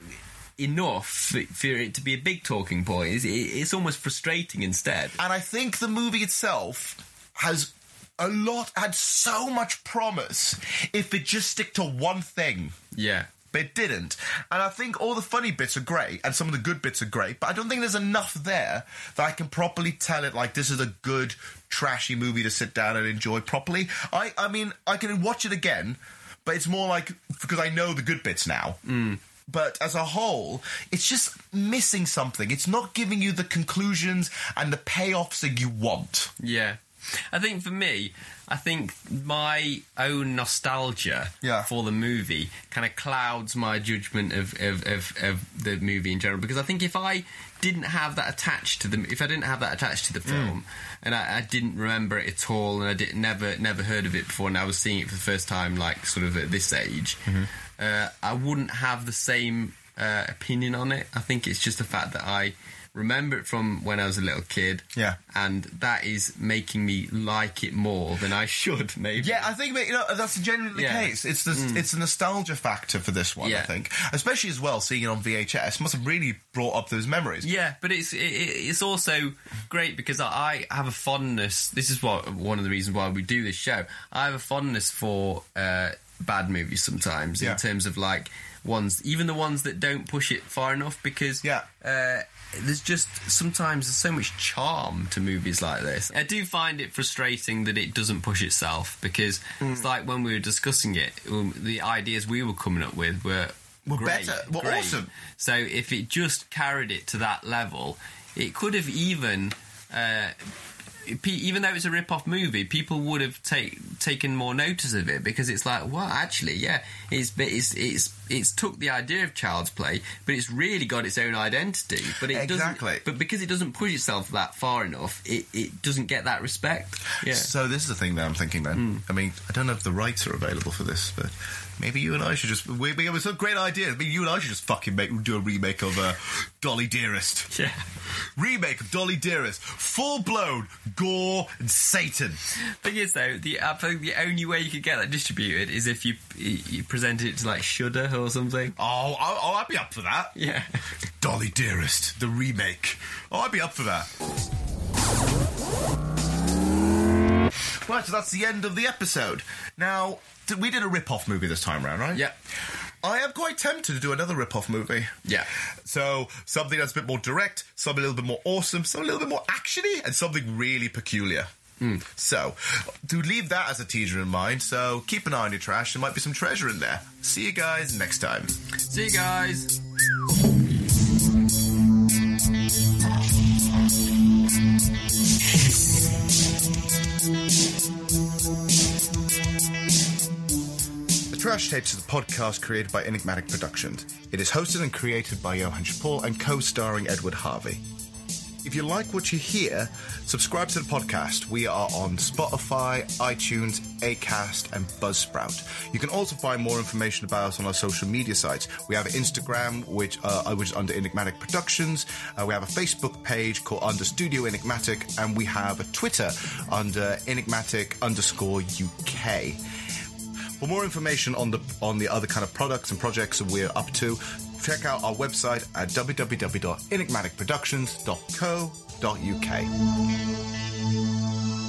enough for, it to be a big talking point it's, it's almost frustrating instead And I think the movie itself has a lot, had so much promise if it just stick to one thing. yeah But it didn't. And I think all the funny bits are great and some of the good bits are great, but I don't think there's enough there that I can properly tell it like this is a good, trashy movie to sit down and enjoy properly. I, I mean, I can watch it again, but it's more like because I know the good bits now. Mm. But as a whole, it's just missing something. It's not giving you the conclusions and the payoffs that you want. Yeah. I think for me, I think my own nostalgia Yeah. for the movie kind of clouds my judgment of, of, of, of the movie in general. Because I think if I didn't have that attached to the, if I didn't have that attached to the mm. film, and I, I didn't remember it at all, and I did, never never heard of it before, and I was seeing it for the first time, like sort of at this age, mm-hmm. Uh, I wouldn't have the same uh, opinion on it. I think it's just the fact that I remember it from when I was a little kid. Yeah. And that is making me like it more than I should, maybe. Yeah, I think you know that's genuinely the Yeah. case. It's the Mm. it's the nostalgia factor for this one. I think, especially as well seeing it on VHS must have really brought up those memories. Yeah, but it's it, it- it's also great because I I have a fondness. This is what one of the reasons why we do this show. I have a fondness for uh, bad movies sometimes Yeah. in terms of like ones, even the ones that don't push it far enough because Yeah. uh, there's just sometimes there's so much charm to movies like this. I do find it frustrating that it doesn't push itself because Hmm. it's like when we were discussing it, um, the ideas we were coming up with were Were great, better, were great. awesome. So if it just carried it to that level, it could have even. Uh, even though it's a rip-off movie, people would have take, taken more notice of it because it's like, well, actually, yeah, it's it's it's it's took the idea of child's play, but it's really got its own identity. But it Exactly. doesn't. But because it doesn't push itself that far enough, it, it doesn't get that respect. Yeah. So this is the thing that I'm thinking then. Hmm. I mean, I don't know if the rights are available for this, but maybe you and I should just we we have some great ideas. Maybe you and I should just fucking make do a remake of uh, Dolly Dearest. Yeah. Remake of Dolly Dearest, full blown gore and Satan. Thing is, though, the I think the only way you could get that distributed is if you you presented it to like Shudder or something. Oh, I'll, I'll I'd be up for that. Yeah. Dolly Dearest, the remake. Oh, I'd be up for that. Right, so that's the end of the episode. Now, we did a rip-off movie this time round, right? Yeah. I am quite tempted to do another rip-off movie. Yeah. So, something that's a bit more direct, something a little bit more awesome, something a little bit more actiony, and something really peculiar. Hmm. So, to leave that as a teaser in mind, so keep an eye on your trash. There might be some treasure in there. See you guys next time. See you guys. Trash Tapes is a podcast created by Enigmatic Productions. It is hosted and created by Johann Paul and co-starring Edward Harvey. If you like what you hear, subscribe to the podcast. We are on Spotify, iTunes, Acast, and Buzzsprout. You can also find more information about us on our social media sites. We have Instagram, which uh, which is under Enigmatic Productions. Uh, we have a Facebook page called Under Studio Enigmatic, and we have a Twitter under Enigmatic underscore UK. For more information on the on the other kind of products and projects we're up to, check out our website at www.enigmaticproductions.co.uk.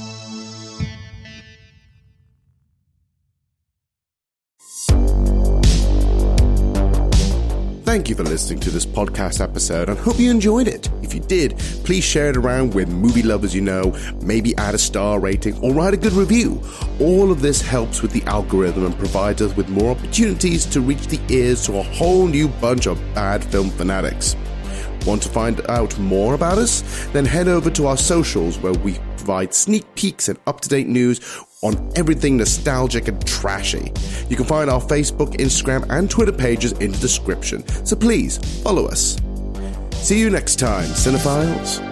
Thank you for listening to this podcast episode and hope you enjoyed it. If you did, please share it around with movie lovers you know, maybe add a star rating or write a good review. All of this helps with the algorithm and provides us with more opportunities to reach the ears to a whole new bunch of bad film fanatics. Want to find out more about us? Then head over to our socials where we provide sneak peeks and up to date news on everything nostalgic and trashy. You can find our Facebook, Instagram, and Twitter pages in the description, so please follow us. See you next time, Cinephiles.